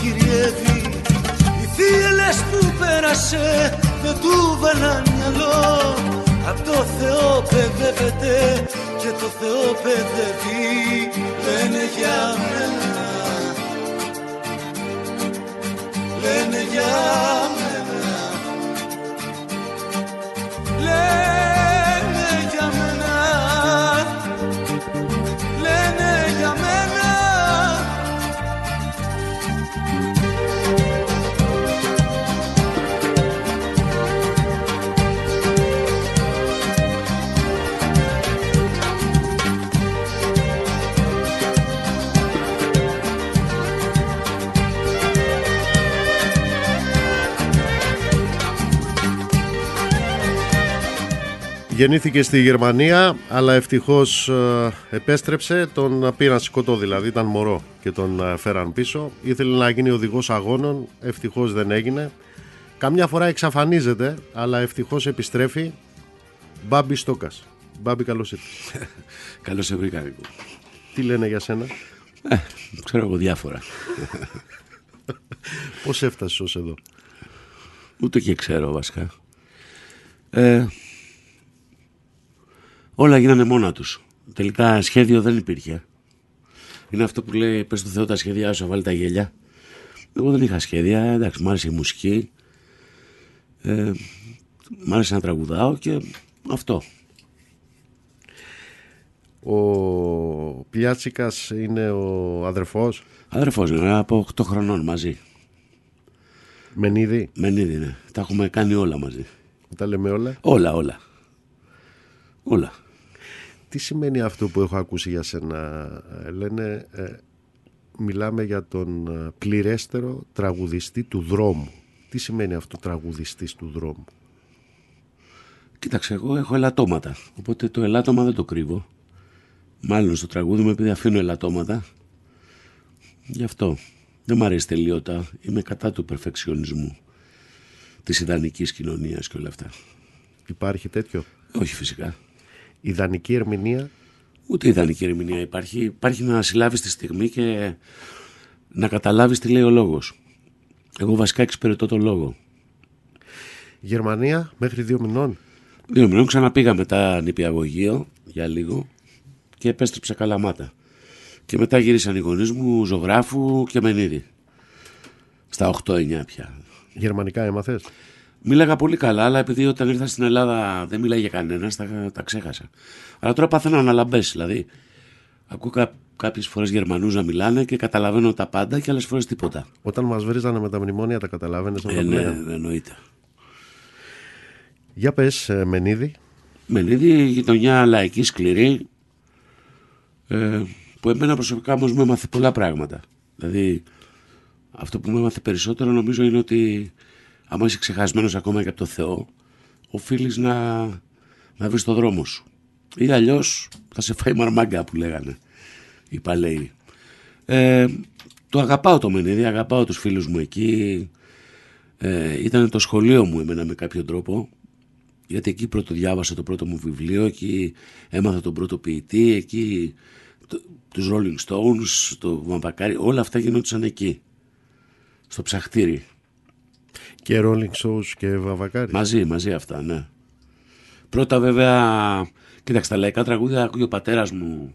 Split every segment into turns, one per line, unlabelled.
κυριεύει. Οι θύελες που πέρασε δεν του βάλαν μυαλό. Απ' το Θεό παιδεύεται και το Θεό παιδεύει. Λένε για μένα
Γεννήθηκε στη Γερμανία, αλλά ευτυχώς ε, επέστρεψε, τον πήραν σκοτώ δηλαδή, ήταν μωρό και τον ε, φέραν πίσω. Ήθελε να γίνει οδηγός αγώνων, ευτυχώς δεν έγινε. Καμιά φορά εξαφανίζεται, αλλά ευτυχώς επιστρέφει. Μπάμπι Στόκας. Μπάμπι καλώς ήρθες.
καλώς σε βρήκα.
Τι λένε για σένα;
Ε, ξέρω εγώ διάφορα.
Πώς έφτασες ως εδώ;
Ούτε και ξέρω βασικά. Ε, όλα γίνανε μόνα τους. Τελικά σχέδιο δεν υπήρχε. Είναι αυτό που λέει πες του Θεό τα σχέδια σου βάλει τα γέλια. Εγώ δεν είχα σχέδια, εντάξει μου άρεσε η μουσική. Ε, μ' άρεσε να τραγουδάω και αυτό.
Ο Πλιάτσικας είναι ο αδερφός;
Αδερφός είναι από 8 χρονών μαζί.
Μενίδη;
Μενίδη ναι. Τα έχουμε κάνει όλα μαζί.
Τα λέμε όλα;
Όλα, όλα. Όλα.
Τι σημαίνει αυτό που έχω ακούσει για σένα, λένε, ε, μιλάμε για τον ε, πληρέστερο τραγουδιστή του δρόμου. Τι σημαίνει αυτό τραγουδιστής του δρόμου;
Κοίταξε, εγώ έχω ελαττώματα, οπότε το ελάττωμα δεν το κρύβω. Μάλλον στο τραγούδι μου επειδή αφήνω ελαττώματα. Γι' αυτό. Δεν μου αρέσει τελείωτα. Είμαι κατά του περφεξιονισμού της ιδανικής κοινωνίας και όλα αυτά.
Υπάρχει τέτοιο;
Όχι φυσικά.
Ιδανική ερμηνεία;
Ούτε ιδανική ερμηνεία υπάρχει. Υπάρχει να συλλάβεις τη στιγμή και να καταλάβεις τι λέει ο λόγος. Εγώ βασικά εξυπηρετώ τον λόγο.
Γερμανία μέχρι δύο μηνών.
Δύο μηνών ξαναπήγα μετά νηπιαγωγείο για λίγο και επέστρεψα καλαμάτα. Και μετά γύρισαν οι γονείς μου ζωγράφου και μενίδη. Στα 8-9 πια.
Γερμανικά έμαθες;
Μίλαγα πολύ καλά, αλλά επειδή όταν ήρθα στην Ελλάδα δεν μιλάει για κανένας, τα, τα ξέχασα. Αλλά τώρα παθαίνω αναλαμπές. Δηλαδή, ακούω κά, κάποιες φορές Γερμανούς να μιλάνε και καταλαβαίνω τα πάντα και άλλες φορές τίποτα.
Όταν μας βρίζανε με τα μνημόνια, τα καταλάβαινες.
Ε, ναι, εννοείται.
Για πες, ε, Μενίδη.
Μενίδη, γειτονιά λαϊκή σκληρή. Ε, που εμένα προσωπικά όμως μου έμαθε πολλά πράγματα. Δηλαδή, αυτό που μου έμαθε περισσότερο νομίζω είναι ότι άμα είσαι ξεχασμένος ακόμα και από το Θεό, οφείλεις να, να βρεις το δρόμο σου. Ή αλλιώς θα σε φάει μαρμάγκα που λέγανε οι παλαιοί. Ε, το αγαπάω το Μενίδη, αγαπάω τους φίλους μου εκεί. Ε, ήταν το σχολείο μου εμένα με κάποιο τρόπο. Γιατί εκεί πρώτο διάβασα το πρώτο μου βιβλίο, εκεί έμαθα τον πρώτο ποιητή, εκεί το, τους Rolling Stones, το Βαμπακάρι, όλα αυτά γινόντουσαν εκεί, στο ψαχτήρι.
Και Rolling Stones και Βαμπακάρι.
Μαζί, μαζί αυτά, ναι. Πρώτα βέβαια, κοίταξε τα λαϊκά τραγούδια ακούει ο πατέρας μου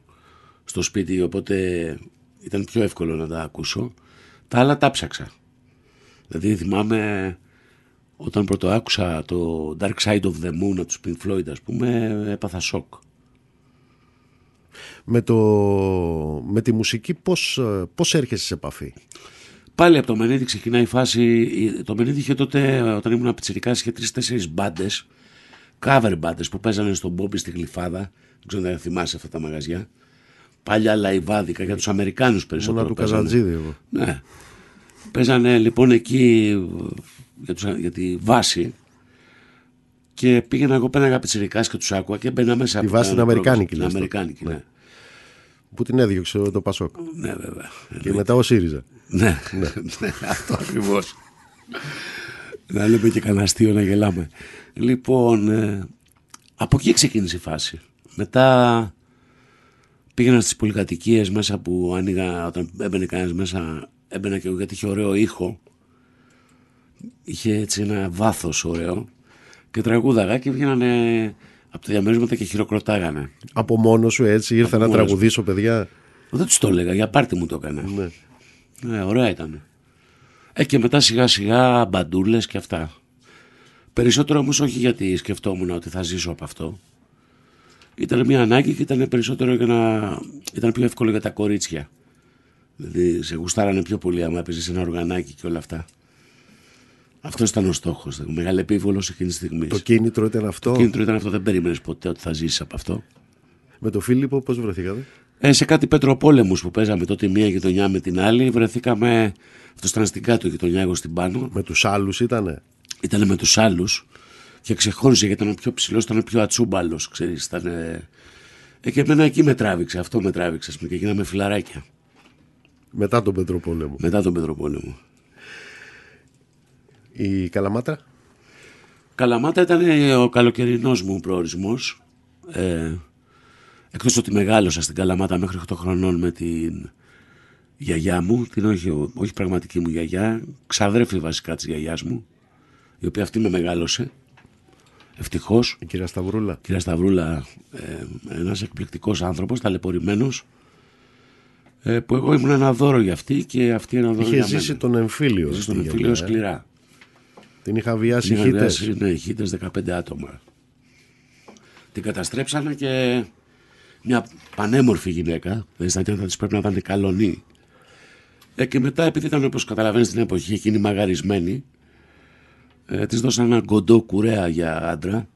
στο σπίτι, οπότε ήταν πιο εύκολο να τα ακούσω. Τα άλλα τα ψάξα. Δηλαδή θυμάμαι όταν πρώτο άκουσα το Dark Side of the Moon από τους Pink Floyd ας πούμε έπαθα σοκ.
Με, το, με τη μουσική πώς, πώς έρχεσαι σε επαφή;
Πάλι από το Μενίδη ξεκινάει η φάση. Το Μενίδη είχε τότε, όταν ήμουν πιτσιρικάς, είχε τρει-τέσσερι μπάντες, cover μπάντες που παίζανε στον Μπόμπι στη Γλυφάδα. Δεν ξέρω αν θυμάσαι αυτά τα μαγαζιά παλιά λαϊβάδικα για τους Αμερικάνους περισσότερο.
Μόνο του Καζαντζίδη εγώ.
Ναι. Παίζανε λοιπόν εκεί για, τους, για τη βάση και πήγαινα εγώ πέναγα πιτσιρικάς και τους άκουα και μπαίνα μέσα.
Τη βάση την Αμερικάνικη.
Την Αμερικάνικη, ναι. ναι.
Που την έδιωξε το Πασόκ.
Ναι βέβαια.
Και μετά ο ΣΥΡΙΖΑ.
Ναι, ναι. ναι αυτό ακριβώς. να λέμε και κανένα αστείο να γελάμε. Λοιπόν, ε, από εκεί ξεκίνησε η φάση. Μετά Πήγαινα στις πολυκατοικίες μέσα που άνοιγα, όταν έμπαινε κανένας μέσα, έμπαινα και εγώ γιατί είχε ωραίο ήχο. Είχε έτσι ένα βάθος ωραίο και τραγούδαγα και βγαίνανε από τα διαμέρισματα και χειροκροτάγανε.
Από μόνος σου έτσι ήρθα να τραγουδήσω παιδιά;
Δεν τους το έλεγα, για πάρτι μου το έκανα. Ναι. Ναι, ωραία ήταν. Ε, και μετά σιγά σιγά μπαντούλες και αυτά. Περισσότερο όμως όχι γιατί σκεφτόμουν ότι θα ζήσω από αυτό ήταν μια ανάγκη και ήταν περισσότερο για να. ήταν πιο εύκολο για τα κορίτσια. Δηλαδή σε γουστάρανε πιο πολύ άμα έπαιζες ένα οργανάκι και όλα αυτά. Αυτό ήταν ο στόχος. Μεγάλο επίβολος εκείνης της στιγμής.
Το κίνητρο ήταν αυτό;
Το κίνητρο ήταν αυτό. Δεν περίμενες ποτέ ότι θα ζήσεις από αυτό.
Με τον Φίλιππο, πώς βρεθήκατε;
Ε, σε κάτι πετροπόλεμους που παίζαμε τότε μία γειτονιά με την άλλη. Βρεθήκαμε. Αυτό ήταν στην κάτω γειτονιά, εγώ στην πάνω.
Με τους άλλους ήτανε;
Ήταν με τους άλλους και ξεχώριζε γιατί ήταν πιο ψηλός, ήταν πιο ατσούμπαλος, ξέρεις. Ήταν... Ε, και εμένα εκεί με τράβηξε, αυτό με τράβηξε, και γίναμε φιλαράκια.
Μετά τον Πετροπόλεμο.
Μετά τον Πετροπόλεμο.
Η Καλαμάτα;
Καλαμάτα ήταν ο καλοκαιρινός μου προορισμός. Ε, εκτός ότι μεγάλωσα στην Καλαμάτα μέχρι 8 χρονών με την γιαγιά μου, την όχι, όχι πραγματική μου γιαγιά, ξαδρέφη βασικά της γιαγιάς μου, η οποία αυτή με μεγάλωσε. Ευτυχώς.
Η κυρία Σταυρούλα.
Η κυρία Σταυρούλα, ε, ένας εκπληκτικός άνθρωπος, ταλαιπωρημένος. Ε, που εγώ ήμουν ένα δώρο για αυτή και αυτή ένα δώρο
Είχε
για
μένα. Είχε ζήσει τον εμφύλιο.
Ζήσει τον εμφύλιο ε. σκληρά.
Την είχα βιάσει χίτες.
Ναι, χίτες 15 άτομα. Την καταστρέψανε και μια πανέμορφη γυναίκα. Δεν στα νιάτα τη πρέπει να ήταν καλονή. Ε, και μετά, επειδή ήταν όπως καταλαβαίνεις την εποχή εκείνη μαγαρισμένη, ε, της δώσαν ένα κοντό κουρέα για άντρα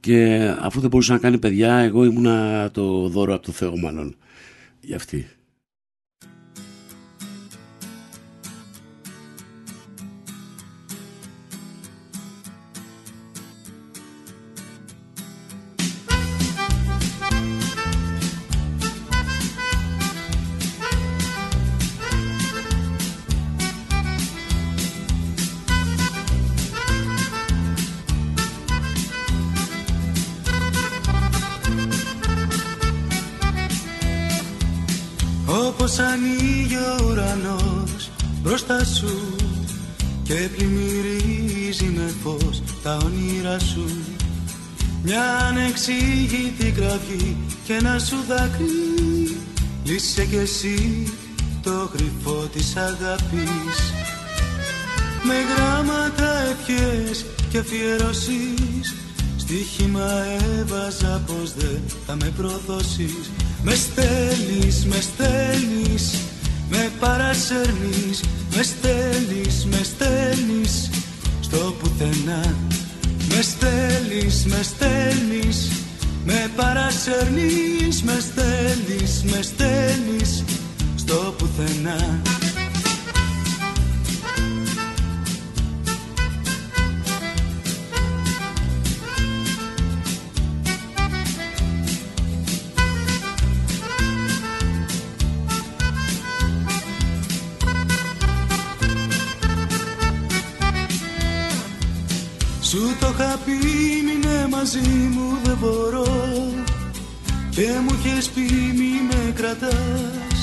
και αφού δεν μπορούσε να κάνει παιδιά εγώ ήμουνα το δώρο από το Θεό μάλλον για αυτή.
Όπως ανοίγει ο ουρανός μπροστά σου και πλημμυρίζει με φως τα όνειρα σου. Μια ανεξήγητη κραυγή και ένα σου δάκρυ λύσε κι εσύ το γρυφό της αγάπης. Με γράμματα ευχές και αφιερώσεις Στοίχημα έβαζα πως δεν θα με προδώσεις Με στέλνεις, με στέλνεις, με παρασέρνεις. Με στέλνεις, με στέλνεις στο πουθενά. Με στέλνεις, με στέλνεις, με παρασέρνεις. Με στέλνεις, με στέλνεις στο πουθενά μαζί μου δεν μπορώ. Και μου είχες πει μη με κρατάς.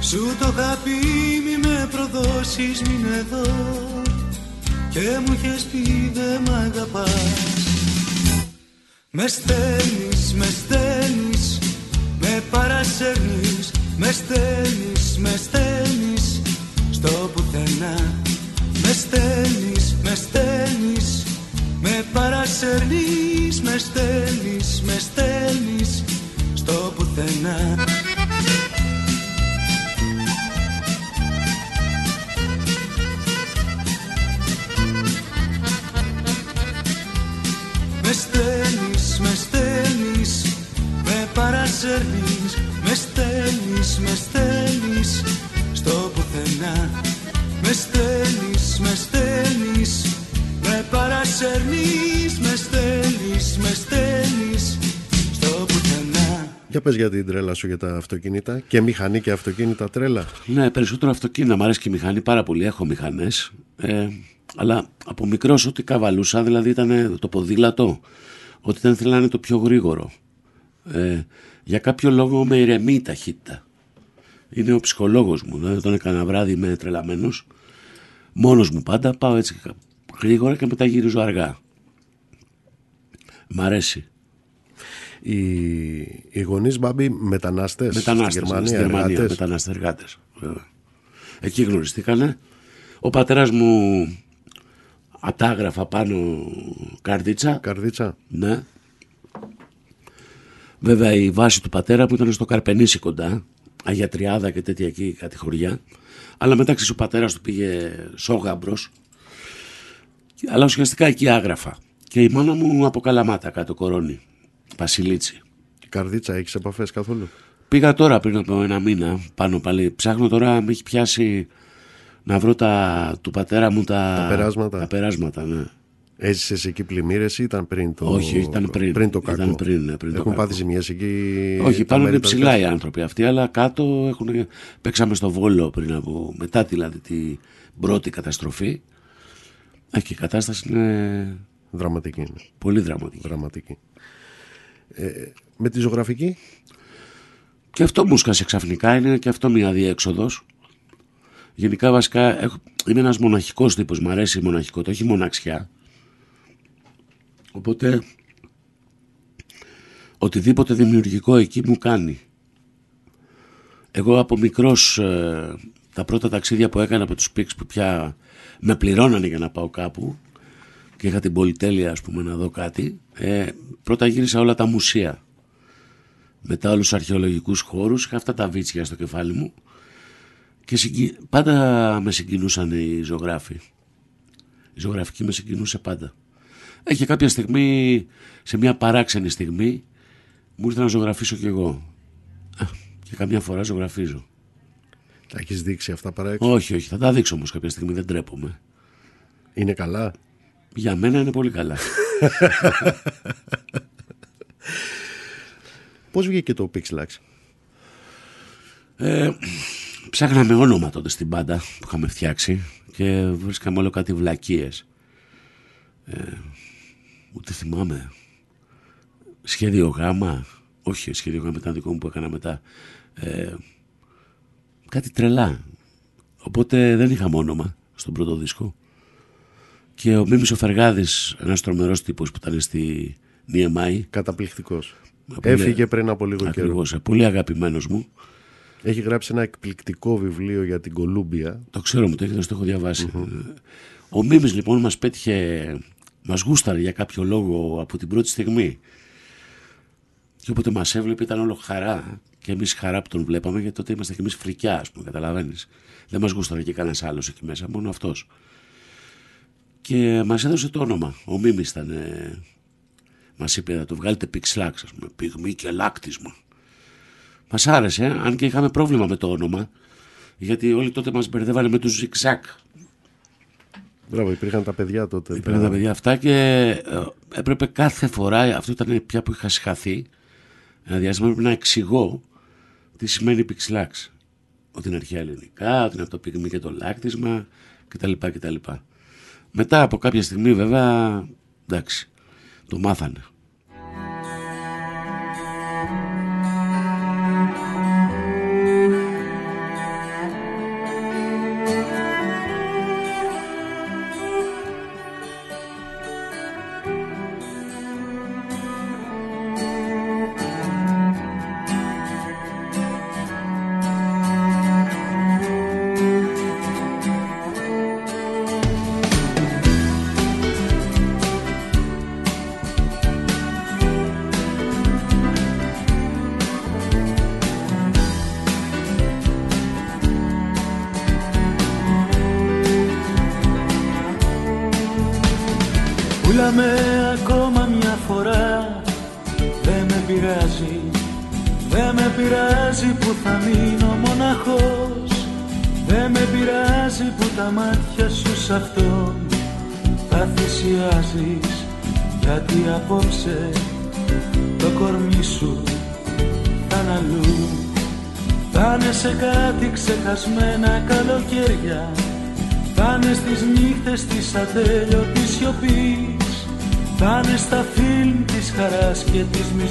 Σου το είχα πει μη με προδώσεις μην εδώ. Και μου είχες πει δεν μ' αγαπάς. Με στέλνεις, με στέλνεις Με παρασέρνεις. Με στέλνεις, με στέλνεις Στο πουθενά. Με στέλνεις, με στέλνεις Με παρασέρνεις, με στέλνεις, με στέλνεις Στο πουθενά. Με στέλνεις, με στέλνεις Με παρασέρνεις, με στέλνεις, με στέλνεις Στο πουθενά Με παρασέρνεις, με στέλνεις, με στέλνεις Στο πουθενά
Για πες για την τρέλα σου για τα αυτοκίνητα και μηχανή και αυτοκίνητα τρέλα.
Ναι, περισσότερο αυτοκίνητα. Μ' αρέσει και η μηχανή πάρα πολύ. Έχω μηχανές. Ε, αλλά από μικρός ό,τι καβαλούσα, δηλαδή ήταν το ποδήλατο. Ότι δεν ήθελα να είναι το πιο γρήγορο. Ε, για κάποιο λόγο με ηρεμεί η ταχύτητα. Είναι ο ψυχολόγος μου. Δηλαδή τον έκανα βράδυ με τρελαμένος. Μόνος μου πάντα πάω έτσι γρήγορα και μετά γυρίζω αργά. Μ' αρέσει.
Οι, οι γονείς Μπάμπη μετανάστες,
Μετανάστες
στη
ναι,
Γερμανία,
στη Γερμανία,
εργάτες;
μετανάστες εργάτες. βέβαια. Εκεί γνωριστήκανε. Ο πατέρας μου ατάγραφα πάνω καρδίτσα.
Καρδίτσα.
Ναι. Βέβαια η βάση του πατέρα που ήταν στο Καρπενήσι κοντά, Αγιατριάδα και τέτοια εκεί κάτι χωριά. Αλλά μετά ξέρεις, ο πατέρας του πήγε Σόγαμπρος. Αλλά ουσιαστικά εκεί άγραφα. Και η μάνα μου από Καλαμάτα κάτω κορώνη. Βασιλίτσι.
Καρδίτσα έχεις επαφές καθόλου;
Πήγα τώρα πριν από ένα μήνα πάνω πάλι. Ψάχνω τώρα, με έχει πιάσει να βρω τα, του πατέρα μου τα,
Τα περάσματα.
Τα περάσματα, ναι.
Έζησες εκεί πλημμύρες ή ήταν πριν το,
Όχι, ήταν πριν.
πριν το κακό;
Ήταν πριν, ναι, πριν το
Έχουν
κακό.
πάθει ζημιές εκεί.
Όχι,
τα
πάνω
μέρη
είναι ψηλά
περιοχές.
οι άνθρωποι αυτοί, αλλά κάτω έχουν, παίξαμε στο Βόλο πριν από, μετά δηλαδή την πρώτη καταστροφή. Α, και η κατάσταση είναι
Δραματική είναι.
πολύ δραματική.
Δραματική. Ε, με τη ζωγραφική,
Και αυτό μου σκάσε ξαφνικά, είναι και αυτό μια διέξοδος. Γενικά βασικά έχω, είμαι ένας μοναχικός τύπος, μου αρέσει η μοναχικότητα, όχι η μοναξιά. Οπότε οτιδήποτε δημιουργικό εκεί μου κάνει. Εγώ από μικρός ε, τα πρώτα ταξίδια που έκανα από τους πίξ που πια με πληρώνανε για να πάω κάπου και είχα την πολυτέλεια ας πούμε να δω κάτι. Ε, πρώτα γύρισα όλα τα μουσεία. Μετά όλους τους αρχαιολογικούς χώρους είχα αυτά τα βίτσια στο κεφάλι μου και συγκι... πάντα με συγκινούσαν οι ζωγράφοι. Η ζωγραφική με συγκινούσε πάντα. Έχει κάποια στιγμή σε μια παράξενη στιγμή μου ήρθε να ζωγραφίσω κι εγώ. Α, και καμιά φορά ζωγραφίζω
τα έχεις δείξει αυτά παρά έξω;
όχι όχι θα τα δείξω όμως κάποια στιγμή δεν τρέπομαι
Είναι καλά;
για μένα είναι πολύ καλά
Πώς βγήκε το Pixelax.
Ε, ψάχναμε όνομα τότε στην πάντα που είχαμε φτιάξει και βρίσκαμε όλο κάτι βλακίες. Ε, ούτε θυμάμαι. Σχέδιο γάμα; Όχι, σχέδιο γάμα ήταν δικό μου που έκανα μετά. Ε, κάτι τρελά. Οπότε δεν είχαμε όνομα στον πρώτο δίσκο. Και ο Μίμης ο Φεργάδης, ένας τρομερός τύπος που ήταν στη Νιεμάη,
Καταπληκτικός.
Πολύ-
Έφυγε πριν από λίγο καιρό.
Ακριβώς, ε, πολύ αγαπημένος μου.
Έχει γράψει ένα εκπληκτικό βιβλίο για την Κολούμπια.
Το ξέρω, μου το έχει δώσει, το έχω διαβάσει. Ο Μίμης λοιπόν μας πέτυχε, μας γούσταρε για κάποιο λόγο από την πρώτη στιγμή. Και όποτε μας έβλεπε ήταν όλο χαρά. Και εμείς χαρά που τον βλέπαμε, γιατί τότε είμαστε και εμείς φρικιά, ας πούμε, καταλαβαίνεις. Δεν μας γούσταρε και κανένας άλλος εκεί μέσα, μόνο αυτός. Και μας έδωσε το όνομα. Ο Μίμης ήταν... Ε, μας είπε να το βγάλετε πιξλάξ, ας πούμε, πυγμή και λάκτισμα. Μας άρεσε, αν και είχαμε πρόβλημα με το όνομα, γιατί όλοι τότε μας μπερδεύανε με τους Ζικζάκ.
Μπράβο, υπήρχαν τα παιδιά τότε.
Υπήρχαν τα παιδιά αυτά και ε, έπρεπε κάθε φορά, αυτό ήταν πια που είχα συγχαθεί, ένα διάστημα έπρεπε να εξηγώ τι σημαίνει πιξλάξ. Ότι είναι αρχαία ελληνικά, ότι είναι από το πυγμή και το λάκτισμα κτλ. κτλ. Μετά από κάποια στιγμή βέβαια, εντάξει, το μάθανε.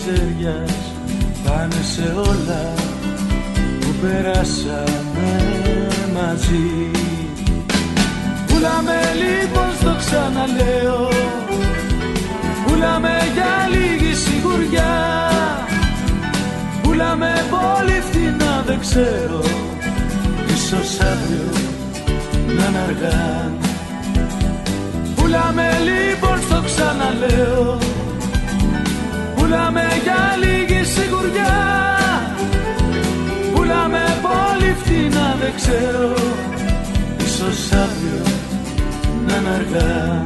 Της ξέρω Ίσως αύριο να είναι αργά.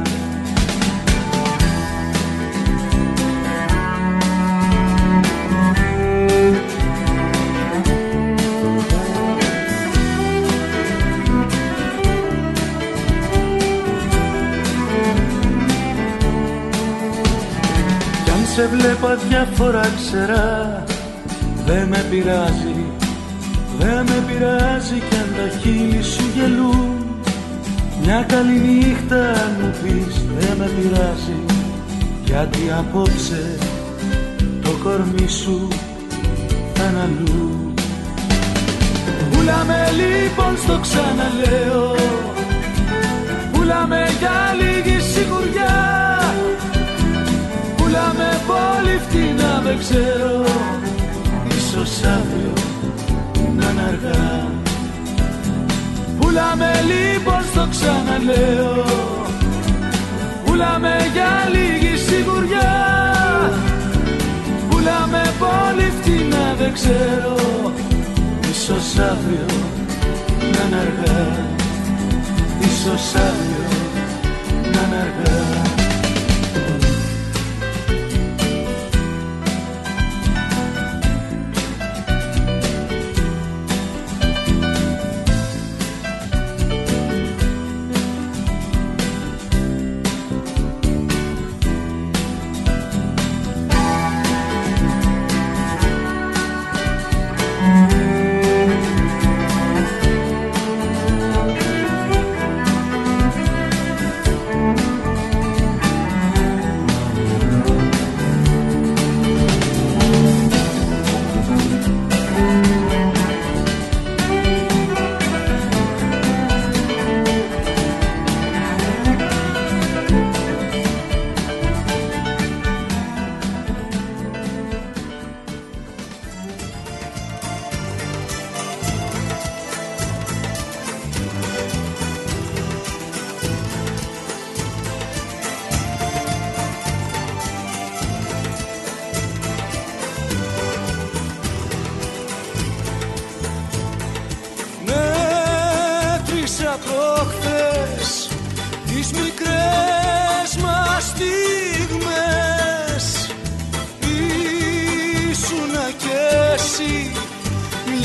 Σε βλέπα διάφορα ξερά Δε με πειράζει, δε με πειράζει κι αν τα χείλη σου γελούν. Μια καλή νύχτα αν μου πεις δε με πειράζει Γιατί απόψε το κορμί σου θα είναι αλλού Πουλάμε λοιπόν στο ξαναλέω. Πουλάμε για λίγη σιγουριά. Πουλάμε πολύ φτηνά δεν ξέρω. Ίσως αύριο να είναι αργά Πουλάμε λοιπόν στο ξαναλέω. Πουλάμε για λίγη σιγουριά. Πουλάμε πολύ φτηνά δεν ξέρω. Ίσως αύριο να είναι αργά. Ίσως αύριο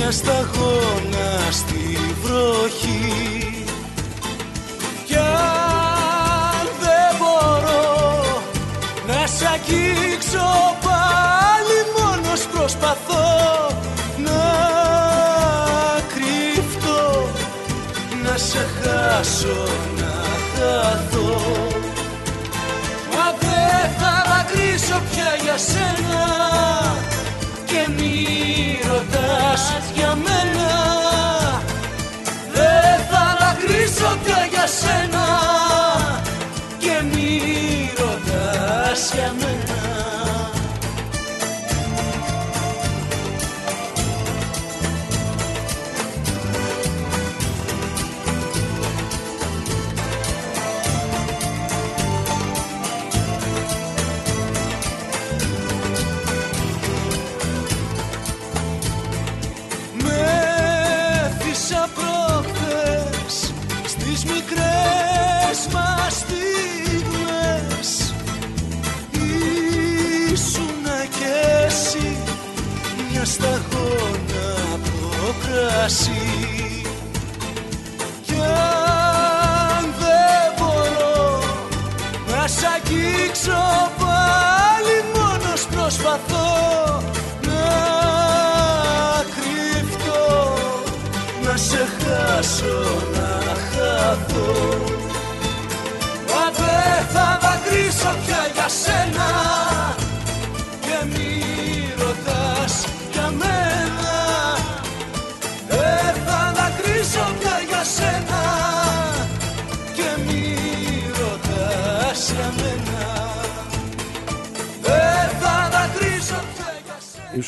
μια σταγόνα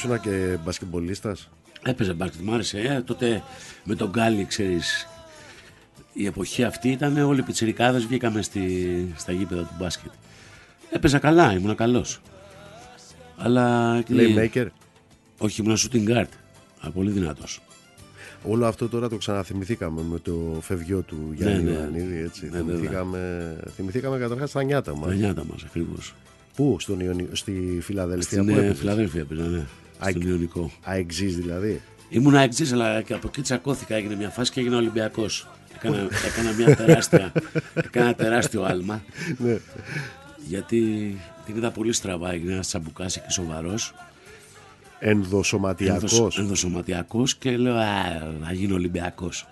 για σένα Ήσουνα και
μπασκεμπολίστας.
Έπαιζε μπάσκετ, μου άρεσε. Ε, τότε με τον Γκάλι, ξέρεις, η εποχή αυτή ήταν όλοι οι πιτσιρικάδες βγήκαμε στη, στα γήπεδα του μπάσκετ. Έπαιζα καλά, ήμουν καλός. Αλλά...
Playmaker;
Όχι, ήμουν shooting guard. Α, πολύ δυνατός.
Όλο αυτό τώρα το ξαναθυμηθήκαμε με το φευγιό του Γιάννη
ναι.
Ιωαννίδη. Έτσι.
Ναι, βέβαια.
θυμηθήκαμε, θυμηθήκαμε καταρχάς τα νιάτα
Τα
μας.
νιάτα μας ακριβώς.
Πού, στον Ιωνι... στη Φιλαδελφία
Στην
που
ε,
έπαιζες;
Φιλαδέλφια έπαιζα, ναι. Στον Ιωνικό.
αεξής δηλαδή.
Ήμουν αεξής, αλλά και από εκεί τσακώθηκα. Έγινε μια φάση και έγινα Ολυμπιακός. Έκανα, έκανα μια τεράστια, έκανα ένα τεράστιο άλμα.
Ναι.
Γιατί την είδα πολύ στραβά. Έγινε ένας τσαμπουκάς εκεί σοβαρός.
Ενδοσωματιακός.
Ενδοσωματιακός και λέω Α, θα γίνω Ολυμπιακός.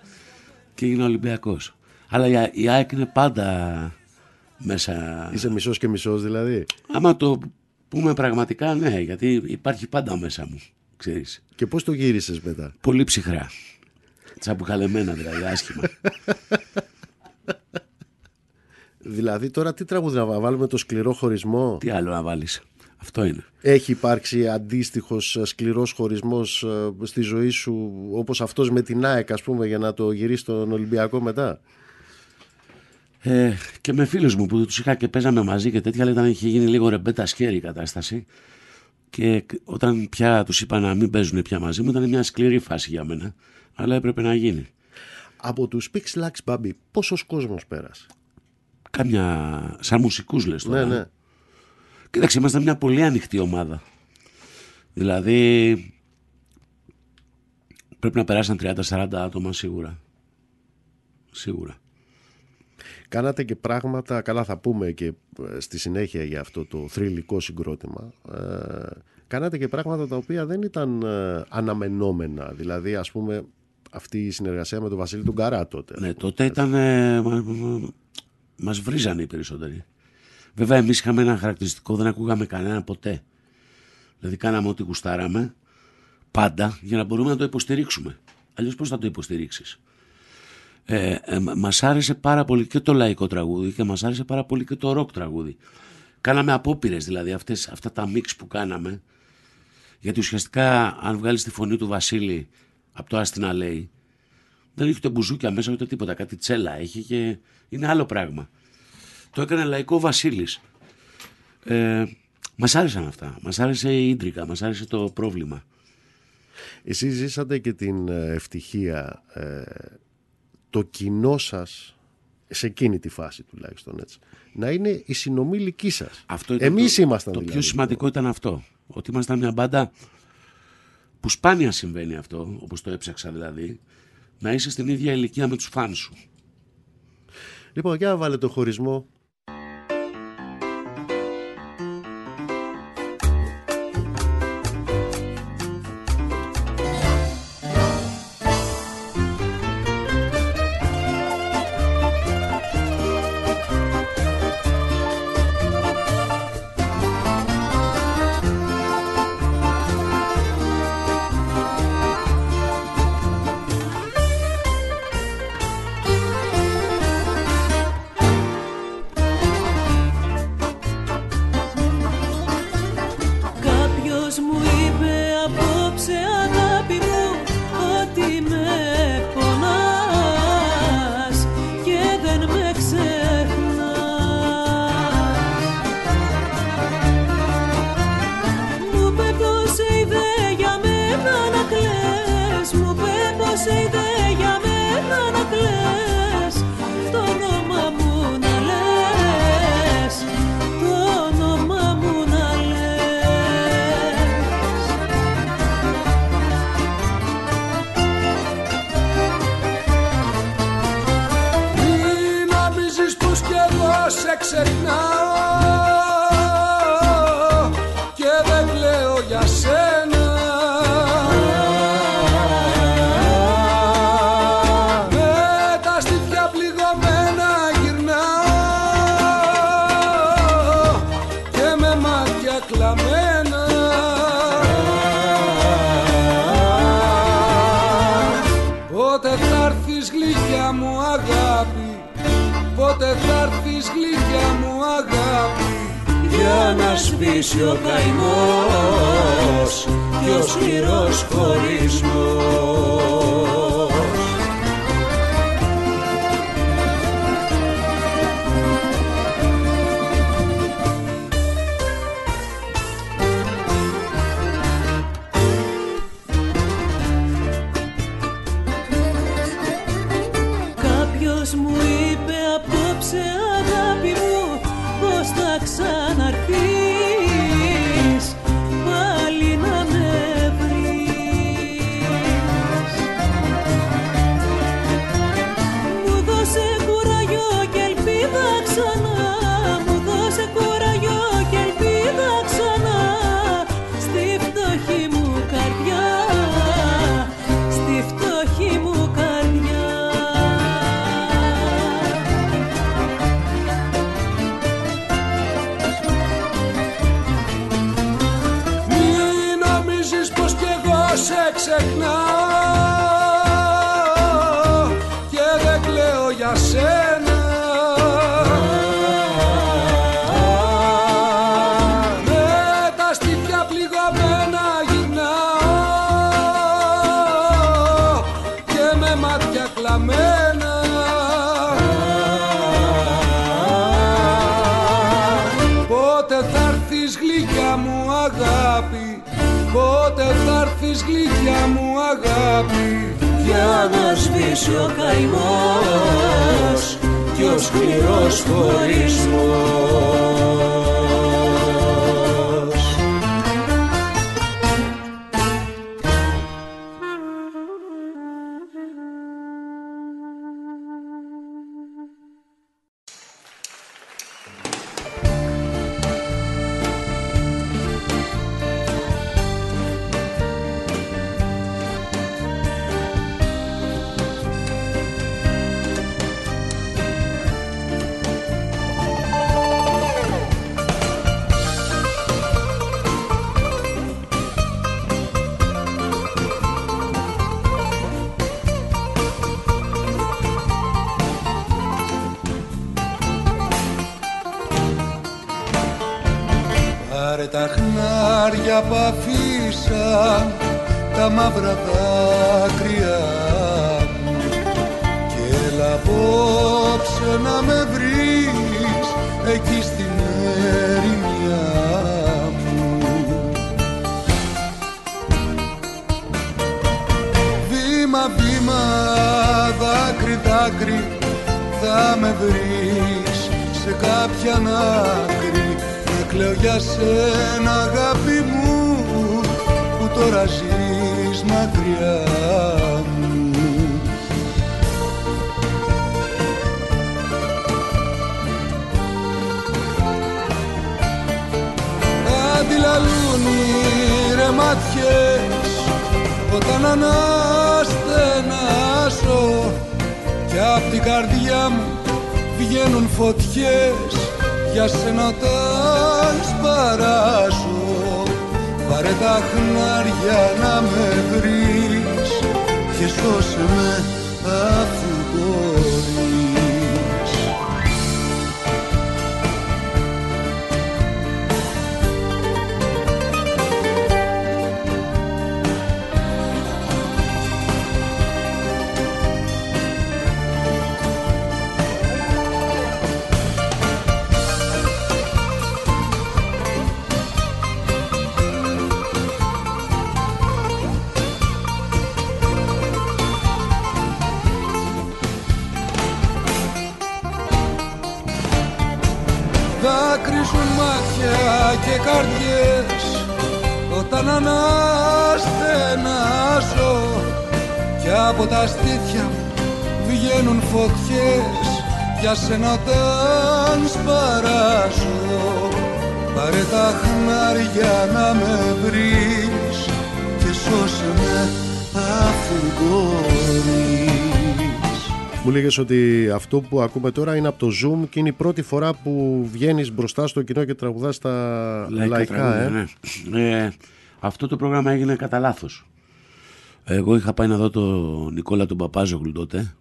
Και έγινα Ολυμπιακός. Αλλά η, η ΑΕΚ είναι πάντα μέσα.
Είσαι μισός και μισός δηλαδή.
Άμα το πούμε πραγματικά, ναι, γιατί υπάρχει πάντα μέσα μου. Ξέρεις.
Και πώς το γύρισες μετά;
Πολύ ψυχρά. Τσαμπουκαλεμένα δηλαδή, άσχημα.
Δηλαδή τώρα τι τραγούδι να βάλουμε το σκληρό χωρισμό;
Τι άλλο να βάλεις. Αυτό είναι.
Έχει υπάρξει αντίστοιχος σκληρός χωρισμός ε, στη ζωή σου όπως αυτός με την ΑΕΚ ας πούμε για να το γυρίσεις στον Ολυμπιακό μετά;
Ε, και με φίλους μου που τους είχα και παίζαμε μαζί και τέτοια, αλλά ήταν, είχε γίνει λίγο ρεμπέτα σκέρι η κατάσταση. Και κ- όταν πια τους είπα να μην παίζουν πια μαζί μου, ήταν μια σκληρή φάση για μένα. Αλλά έπρεπε να γίνει.
Από τους Pix Lax Baby πόσος κόσμος πέρασε;
Κάμια. σαν μουσικούς λες τώρα.
Ναι, ναι.
Κοίταξε, ήμασταν μια πολύ ανοιχτή ομάδα. Δηλαδή. Πρέπει να περάσαν 30-40 άτομα σίγουρα. Σίγουρα.
Κάνατε και πράγματα, καλά θα πούμε και ε, στη συνέχεια για αυτό το θρηλυκό συγκρότημα. Ε, κάνατε και πράγματα τα οποία δεν ήταν ε, αναμενόμενα. Δηλαδή ας πούμε αυτή η συνεργασία με τον Βασίλη του Γκαρά τότε.
Ναι, τότε ήταν. Ε, μα, μα- μας βρίζανε οι περισσότεροι. Βέβαια, εμείς είχαμε ένα χαρακτηριστικό, δεν ακούγαμε κανένα ποτέ. Δηλαδή, κάναμε ό,τι γουστάραμε πάντα για να μπορούμε να το υποστηρίξουμε. Αλλιώς, πώς θα το υποστηρίξεις; Ε, ε, μα άρεσε πάρα πολύ και το λαϊκό τραγούδι και μας άρεσε πάρα πολύ και το ροκ τραγούδι. Κάναμε απόπειρες δηλαδή αυτές, αυτά τα μίξ που κάναμε. Γιατί ουσιαστικά, αν βγάλεις τη φωνή του Βασίλη από το Άστινα λέει, δεν έχει ούτε μπουζούκια μέσα ούτε τίποτα. Κάτι τσέλα έχει και είναι άλλο πράγμα. Το έκανε λαϊκό Βασίλης. Ε, μας άρεσαν αυτά. Μας άρεσε η ίντρικα, μας άρεσε το πρόβλημα.
Εσείς ζήσατε και την ε, ευτυχία ε,
το κοινό σας σε εκείνη τη φάση τουλάχιστον έτσι να είναι η συνομήλικοί σας. Εμείς
το,
ήμασταν
το
δηλαδή.
πιο σημαντικό ήταν αυτό. Ότι ήμασταν μια μπάντα που σπάνια συμβαίνει αυτό όπως το έψαξα δηλαδή να είσαι στην ίδια ηλικία με τους φαν σου.
Λοιπόν για βάλε το χωρισμό ξεχνά σταματήσει ο καημός και ο σκληρός χωρισμός. Από τα στήθια βγαίνουν φωτιές για σένα όταν σπαράζω πάρε τα χνάρια να με βρεις και σώσε με αφού μπορείς
μου λέγες ότι αυτό που ακούμε τώρα είναι από το Zoom και είναι η πρώτη φορά που βγαίνεις μπροστά στο κοινό και τραγουδάς τα λαϊκά. ε;
Ναι. ε. αυτό το πρόγραμμα έγινε κατά λάθος. Εγώ είχα πάει να δω τον Νικόλα τον Παπάζογλου τότε.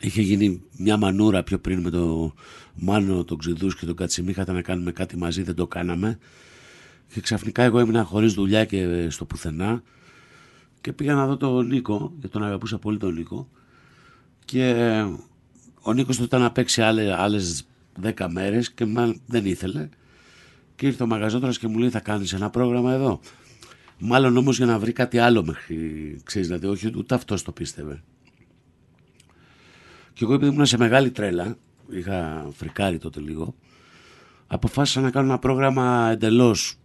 Είχε γίνει μια μανούρα πιο πριν με τον Μάνο, τον Ξηδούς και τον Κατσιμί. Είχατε να κάνουμε κάτι μαζί, δεν το κάναμε. Και ξαφνικά εγώ έμεινα χωρίς δουλειά και στο πουθενά. Και πήγα να δω τον Νίκο, γιατί τον αγαπούσα πολύ τον Νίκο. Και ο Νίκος του ήταν να παίξει άλλες δέκα μέρες και δεν ήθελε. Και ήρθε ο μαγαζότρας και μου λέει θα κάνεις ένα πρόγραμμα εδώ. Μάλλον όμως για να βρει κάτι άλλο μέχρι, ξέρεις, δηλαδή όχι ούτε αυτός το πίστευε. Και εγώ επειδή ήμουν σε μεγάλη τρέλα, είχα φρικάρει τότε λίγο, αποφάσισα να κάνω ένα πρόγραμμα εντελώς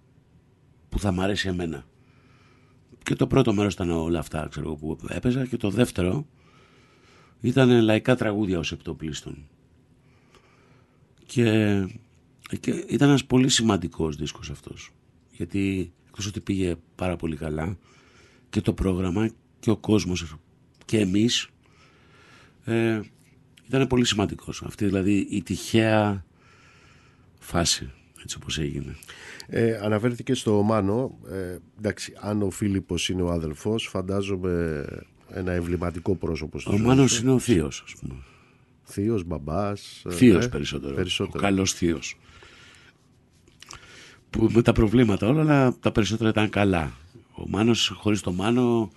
που θα μ' αρέσει εμένα. Και το πρώτο μέρος ήταν όλα αυτά ξέρω, που έπαιζα και το δεύτερο ήταν λαϊκά τραγούδια ως επτοπλίστων. Και, και ήταν ένας πολύ σημαντικός δίσκος αυτός. Γιατί εκτός ότι πήγε πάρα πολύ καλά και το πρόγραμμα και ο κόσμος και εμείς ε, ήταν πολύ σημαντικός. Αυτή δηλαδή η τυχαία φάση έτσι όπως έγινε.
Ε, αναφέρθηκε στο Μάνο. Ε, εντάξει, αν ο Φίλιππος είναι ο αδελφός, φαντάζομαι ένα εμβληματικό πρόσωπο
Ο Μάνος είναι ο θείος, ας πούμε.
Θείος, μπαμπάς.
Ε, θείος ε, περισσότερο. περισσότερο. Ο καλός θείος. Που με τα προβλήματα όλα, αλλά τα περισσότερα ήταν καλά. Ο Μάνος, χωρίς το Μάνο,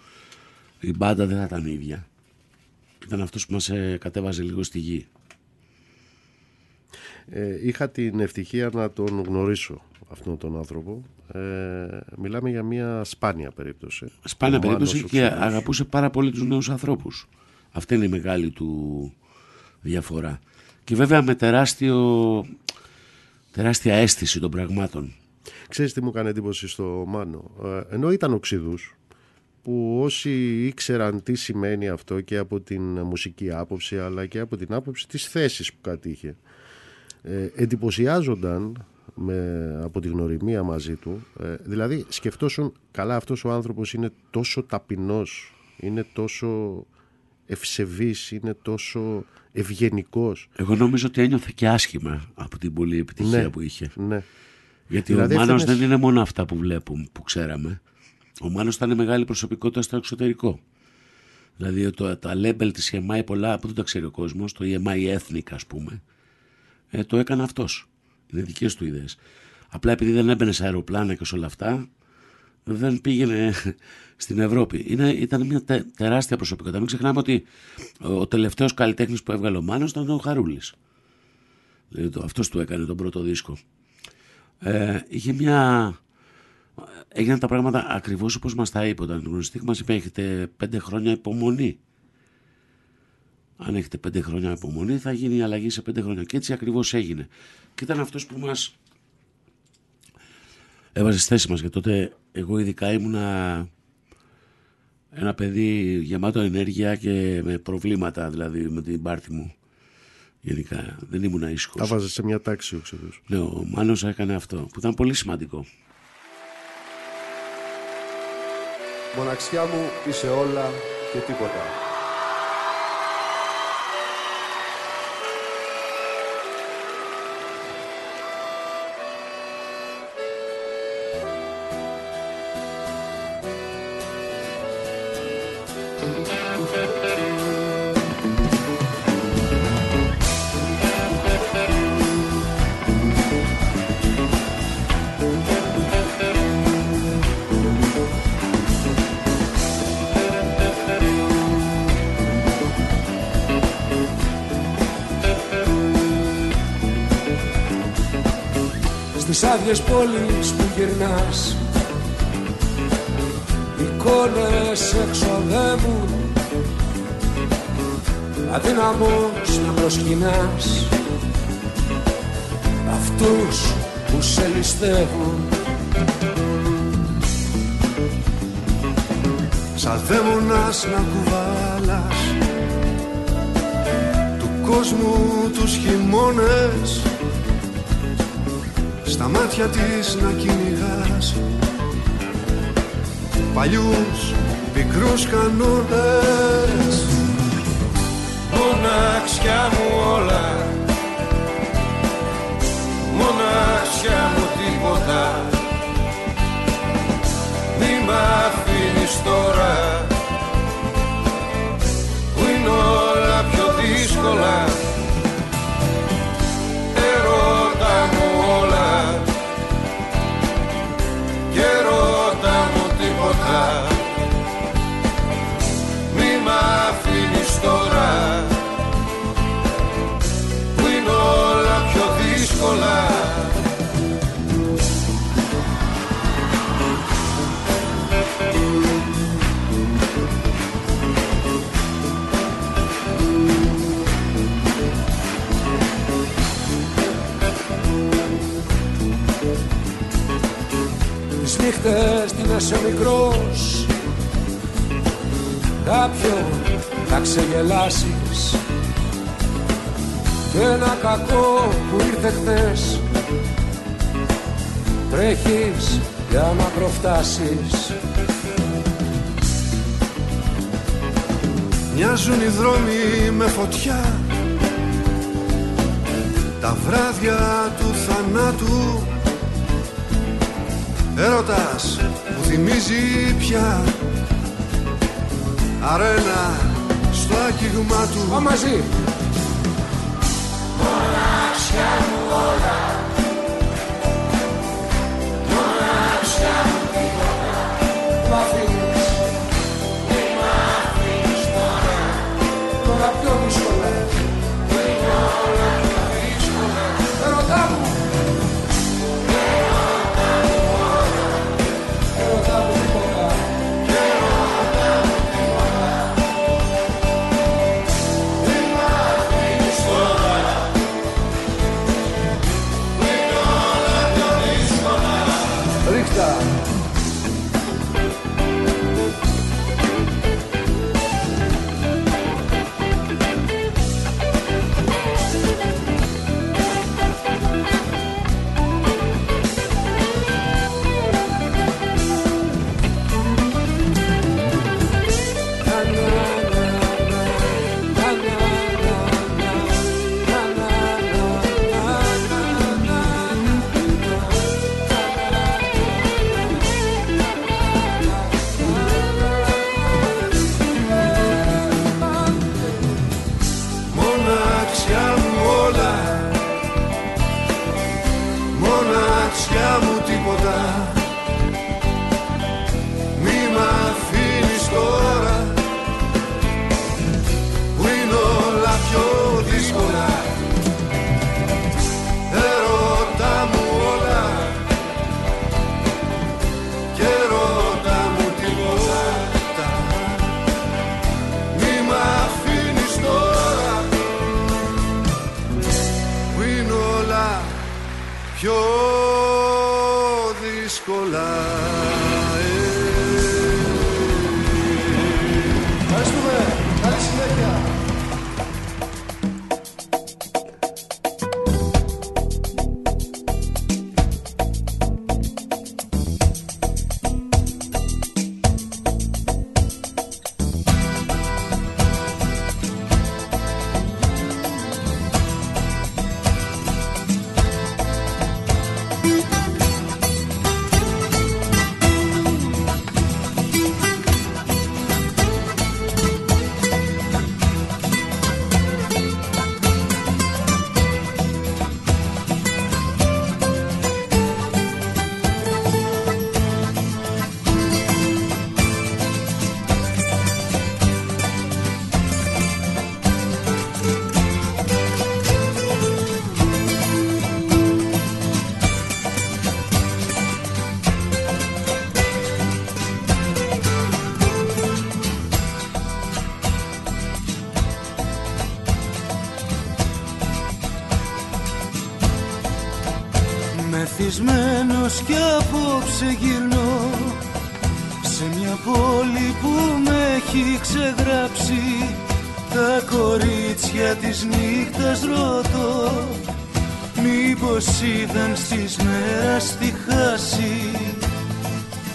η μπάντα δεν θα ήταν ίδια. Ήταν αυτός που μας ε, κατέβαζε λίγο στη γη.
Ε, είχα την ευτυχία να τον γνωρίσω αυτόν τον άνθρωπο. Ε, μιλάμε για μια σπάνια περίπτωση.
Σπάνια περίπτωση και αγαπούσε πάρα πολύ τους νέους ανθρώπους. Αυτή είναι η μεγάλη του διαφορά. Και βέβαια με τεράστιο, τεράστια αίσθηση των πραγμάτων.
Ξέρεις τι μου έκανε εντύπωση στο Μάνο; Ε, ενώ ήταν οξύδους, που όσοι ήξεραν τι σημαίνει αυτό και από την μουσική άποψη αλλά και από την άποψη της θέσης που κατήχε ε, εντυπωσιάζονταν με, από τη γνωριμία μαζί του. Ε, δηλαδή σκεφτόσουν καλά αυτός ο άνθρωπος είναι τόσο ταπεινός, είναι τόσο ευσεβής, είναι τόσο ευγενικός.
Εγώ νομίζω ότι ένιωθε και άσχημα από την πολλή επιτυχία
ναι,
που είχε.
Ναι.
Γιατί δηλαδή, ο Μάνος δεν είναι μόνο αυτά που βλέπουμε, που ξέραμε. Ο Μάνος ήταν μεγάλη προσωπικότητα στο εξωτερικό. Δηλαδή το, τα label της EMI πολλά που δεν τα ξέρει ο κόσμος, το EMI Ethnic ας πούμε, ε, το έκανε αυτός. Είναι δικές του ιδέες. Απλά επειδή δεν έμπαινε σε αεροπλάνα και σε όλα αυτά, δεν πήγαινε στην Ευρώπη. Είναι, ήταν μια τεράστια προσωπικότητα. Μην ξεχνάμε ότι ο τελευταίος καλλιτέχνης που έβγαλε ο Μάνος ήταν ο Χαρούλης. Δηλαδή, αυτός του έκανε τον πρώτο δίσκο. Ε, είχε μια... Έγιναν τα πράγματα ακριβώς όπως μας τα είπε. Όταν γνωριστήκαμε μας είπε έχετε πέντε χρόνια υπομονή. αν έχετε πέντε χρόνια υπομονή θα γίνει η αλλαγή σε πέντε χρόνια. Και έτσι ακριβώς έγινε. Και ήταν αυτός που μας έβαζε στη θέση μας. Και τότε εγώ ειδικά ήμουνα ένα παιδί γεμάτο ενέργεια και με προβλήματα δηλαδή με την πάρτη μου γενικά δεν ήμουν ήσυχος
Τα βάζε σε μια τάξη ο
Ναι, ο Μάνος έκανε αυτό που ήταν πολύ σημαντικό.
Μοναξιά μου είσαι όλα και τίποτα
Στις άδειες πόλεις που γυρνάς. Εικόνες εξοδεύουν Αδύναμος να προσκυνάς. Αυτούς που σε ληστεύουν. Σαν δαίμονας να κουβάλας. Του κόσμου τους χειμώνες στα μάτια της να κυνηγάς. Παλιούς πικρούς κανόνες. Μοναξιά μου όλα. Μοναξιά μου τίποτα. Μη μ' αφήνεις τώρα. Που είναι όλα πιο δύσκολα Μη μ' αφήνεις τώρα Που είναι όλα πιο δύσκολα Τις νύχτες την είσαι μικρός. Κάποιον θα ξεγελάσεις. Και ένα κακό που ήρθε χθες. Τρέχεις για να προφτάσεις. Μοιάζουν οι δρόμοι με φωτιά. Τα βράδια του θανάτου Έρωτας που θυμίζει πια Αρένα στο άγγιγμα του. Πάμε μαζί
απόψε γυρνώ Σε μια πόλη που με έχει ξεγράψει. Τα κορίτσια της νύχτας ρωτώ Μήπως είδαν στις μέρας τη χάση.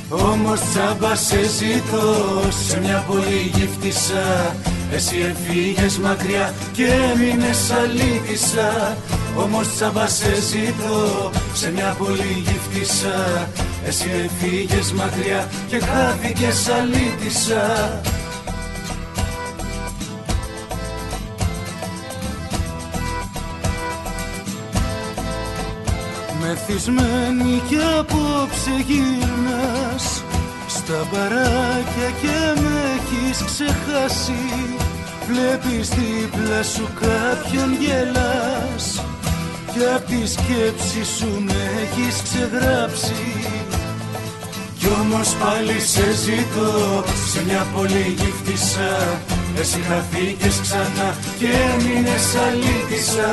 Όμως τσάμπα σε ζητώ σε μια πολύ γύφτησα Εσύ εφήγες μακριά και έμεινες αλήτησα. Όμως τσάμπα σε ζητώ σε μια πολύ γύφτησα Εσύ εφήγες μακριά και χάθηκες αλήτησα. Μεθυσμένη κι απόψε γυρνάς Στα μπαράκια και με έχεις ξεχάσει. Βλέπεις δίπλα σου κάποιον γελάς Κι απ' τη σκέψη σου με έχεις ξεγράψει Κι όμως πάλι σε ζητώ σε μια πολύ γύφτησα Εσύ χαθήκες ξανά και έμεινες αλήτησα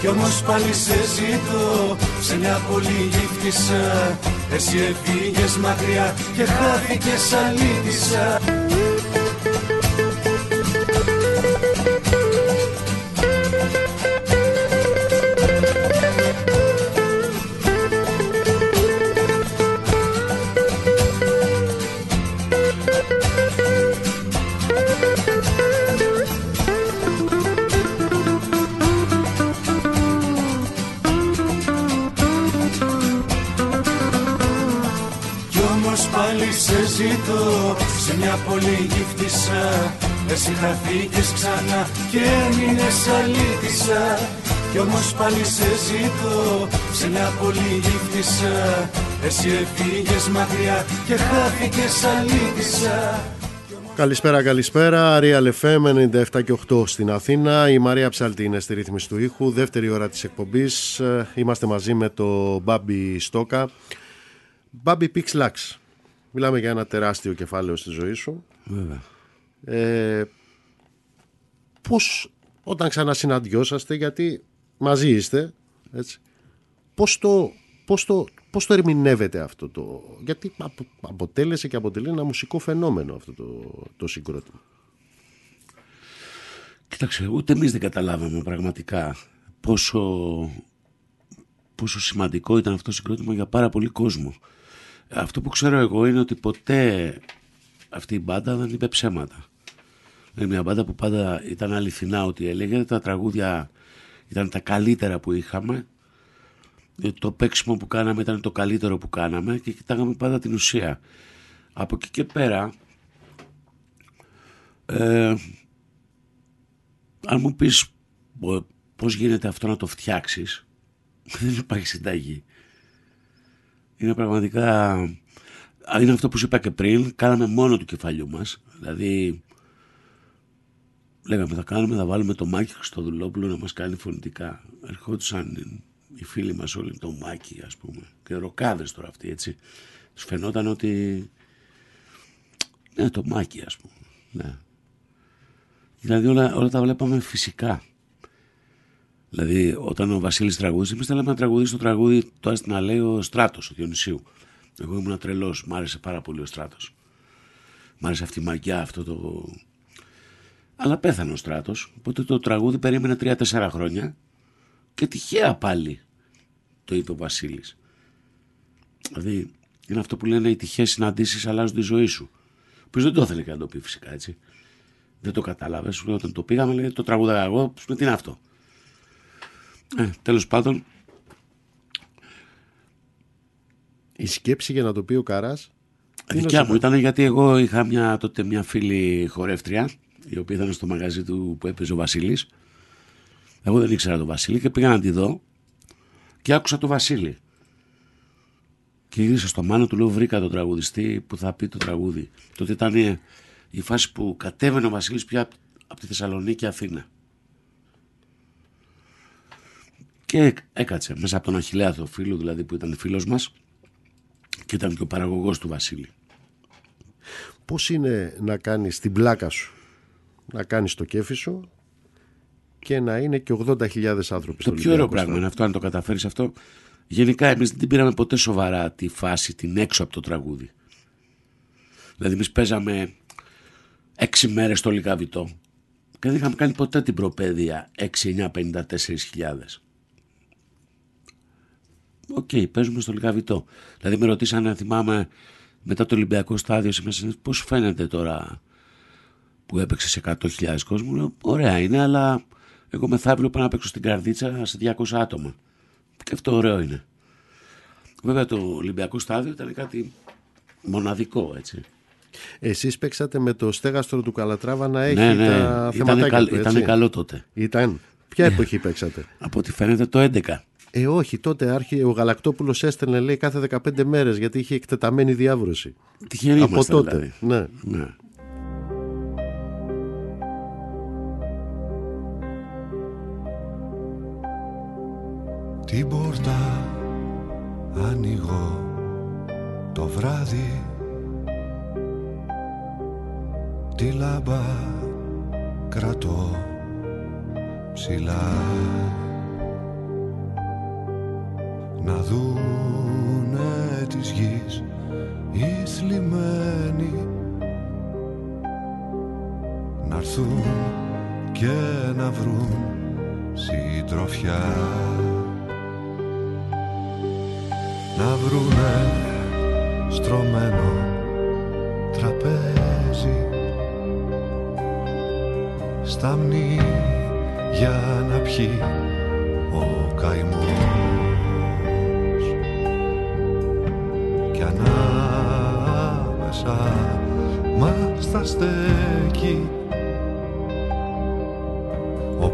κι όμως πάλι σε ζητώ σε μια πολύ γύφτησα Εσύ έφυγες μακριά και χάθηκες αλήτησα ζητώ σε μια πολύ γύφτησα Εσύ χαθήκες ξανά και έμεινες αλήτησα Κι όμως πάλι σε ζητώ σε μια πολύ γύφτησα Εσύ έφυγες μακριά και χάθηκες αλήτησα
Καλησπέρα, καλησπέρα. Real FM 97 και 8 στην Αθήνα. Η Μαρία Ψαλτή είναι στη ρύθμιση του ήχου. Δεύτερη ώρα της εκπομπής. Ε, Είμαστε μαζί με το Μπάμπι Στόκα. Μπάμπι Πίξ Λάξ. Μιλάμε για ένα τεράστιο κεφάλαιο στη ζωή σου.
Βέβαια.
Ε, πώς όταν ξανασυναντιόσαστε, γιατί μαζί είστε, έτσι, πώς το, πώς το, πώς το ερμηνεύετε αυτό το... Γιατί απο- αποτέλεσε και αποτελεί ένα μουσικό φαινόμενο αυτό το, το συγκρότημα.
Κοίταξε, ούτε εμείς δεν καταλάβαμε πραγματικά πόσο, πόσο σημαντικό ήταν αυτό το συγκρότημα για πάρα πολύ κόσμο. Αυτό που ξέρω εγώ είναι ότι ποτέ αυτή η μπάντα δεν είπε ψέματα. Είναι μια μπάντα που πάντα ήταν αληθινά ότι έλεγε, τα τραγούδια ήταν τα καλύτερα που είχαμε, Ε, το παίξιμο που κάναμε ήταν το καλύτερο που κάναμε και κοιτάγαμε πάντα την ουσία. Από εκεί και πέρα, ε, αν μου πεις πο- πώς γίνεται αυτό να το φτιάξεις, δεν υπάρχει συνταγή. Είναι πραγματικά... Α, Είναι αυτό που σου είπα και πριν, κάναμε μόνο του κεφαλιού μας. Δηλαδή, λέγαμε θα κάνουμε, θα βάλουμε το Μάκη Χριστοδουλόπουλο να μας κάνει φωνητικά. Ερχόντουσαν οι φίλοι μας όλοι, το Μάκη ας πούμε, και ροκάδες τώρα αυτοί έτσι. Τους φαινόταν ότι... Ναι, το Μάκη ας πούμε. Ναι. Δηλαδή όλα, όλα τα βλέπαμε φυσικά. Δηλαδή όταν ο Βασίλης τραγούδισε, εμείς θέλαμε να τραγουδίσει το τραγούδι το Άστι να λέει ο Στράτος, ο Διονυσίου. Εγώ ήμουν τρελός, μ' άρεσε πάρα πολύ ο Στράτος. Μ' άρεσε αυτή η μαγιά, αυτό το... Αλλά πέθανε ο Στράτος, οπότε το τραγούδι περίμενε 3-4 χρόνια και τυχαία πάλι το είπε ο Βασίλης. Δηλαδή είναι αυτό που λένε οι τυχαίες συναντήσεις αλλάζουν τη ζωή σου. Ο οποίος δεν το ήθελε και να το πει φυσικά έτσι. Δεν το κατάλαβες. Σου λέω όταν το πήγαμε, λέει το τραγούδα εγώ. Σου λέω τι είναι αυτό. Ε, Τέλος πάντων,
Η σκέψη για να το πει ο Καράς
δικιά μου ήταν γιατί εγώ είχα μια, τότε μια φίλη χορεύτρια, η οποία ήταν στο μαγαζί του που έπαιζε ο Βασίλης. Εγώ δεν ήξερα τον Βασίλη και πήγα να τη δω και άκουσα τον Βασίλη. Και γύρισα στο μάνο του λέω βρήκα τον τραγουδιστή που θα πει το τραγούδι. Τότε ήταν ε, η φάση που κατέβαινε ο Βασίλης πια από τη Θεσσαλονίκη Αθήνα. Και έκατσε μέσα από τον Αχιλέα το φίλο δηλαδή που ήταν φίλος μας και ήταν και ο παραγωγός του Βασίλη.
Πώς είναι να κάνεις την πλάκα σου, να κάνεις το κέφι σου και να είναι και 80.000 άνθρωποι
Το
στο
πιο ωραίο
Ολυμπιακό
πράγμα είναι αυτό, αν το καταφέρεις αυτό, Γενικά εμείς δεν την πήραμε ποτέ σοβαρά τη φάση την έξω από το τραγούδι. Δηλαδή εμείς παίζαμε έξι μέρες στο Λυκαβηττό και δεν είχαμε κάνει ποτέ την προπαίδεια 6-9-54 χιλιάδες. OK, okay, παίζουμε στο Λυκαβηττό. Δηλαδή με ρωτήσανε να θυμάμαι μετά το Ολυμπιακό στάδιο σε πώς φαίνεται τώρα που έπαιξε σε 100.000 κόσμο. Λέω, ωραία είναι, αλλά εγώ μεθαύριο πάω να παίξω στην καρδίτσα σε 200 άτομα. Και αυτό ωραίο είναι. Βέβαια το Ολυμπιακό στάδιο ήταν κάτι μοναδικό έτσι.
Εσείς παίξατε με το στέγαστρο του Καλατράβα να έχει
ναι, ναι.
τα
Ήταν,
θεματάκια
καλ,
του,
ήταν
έτσι;
καλό τότε.
Ήταν. Ποια εποχή παίξατε;
Από ό,τι φαίνεται το 11.
Ε, όχι, τότε άρχι, ο Γαλακτόπουλος έστελνε λέει κάθε 15 μέρες γιατί είχε εκτεταμένη διάβρωση.
Τυχεροί
Από
ήμασταν,
τότε.
δηλαδή.
Ναι.
Ναι.
Την πόρτα ανοίγω το βράδυ Τη λάμπα κρατώ ψηλά Να δούνε της γης οι θλιμμένοι. Να έρθουν και να βρουν συντροφιά. Να βρουνε στρωμένο τραπέζι. Σταμνή για να πιει ο καημός θα στέκει. Ο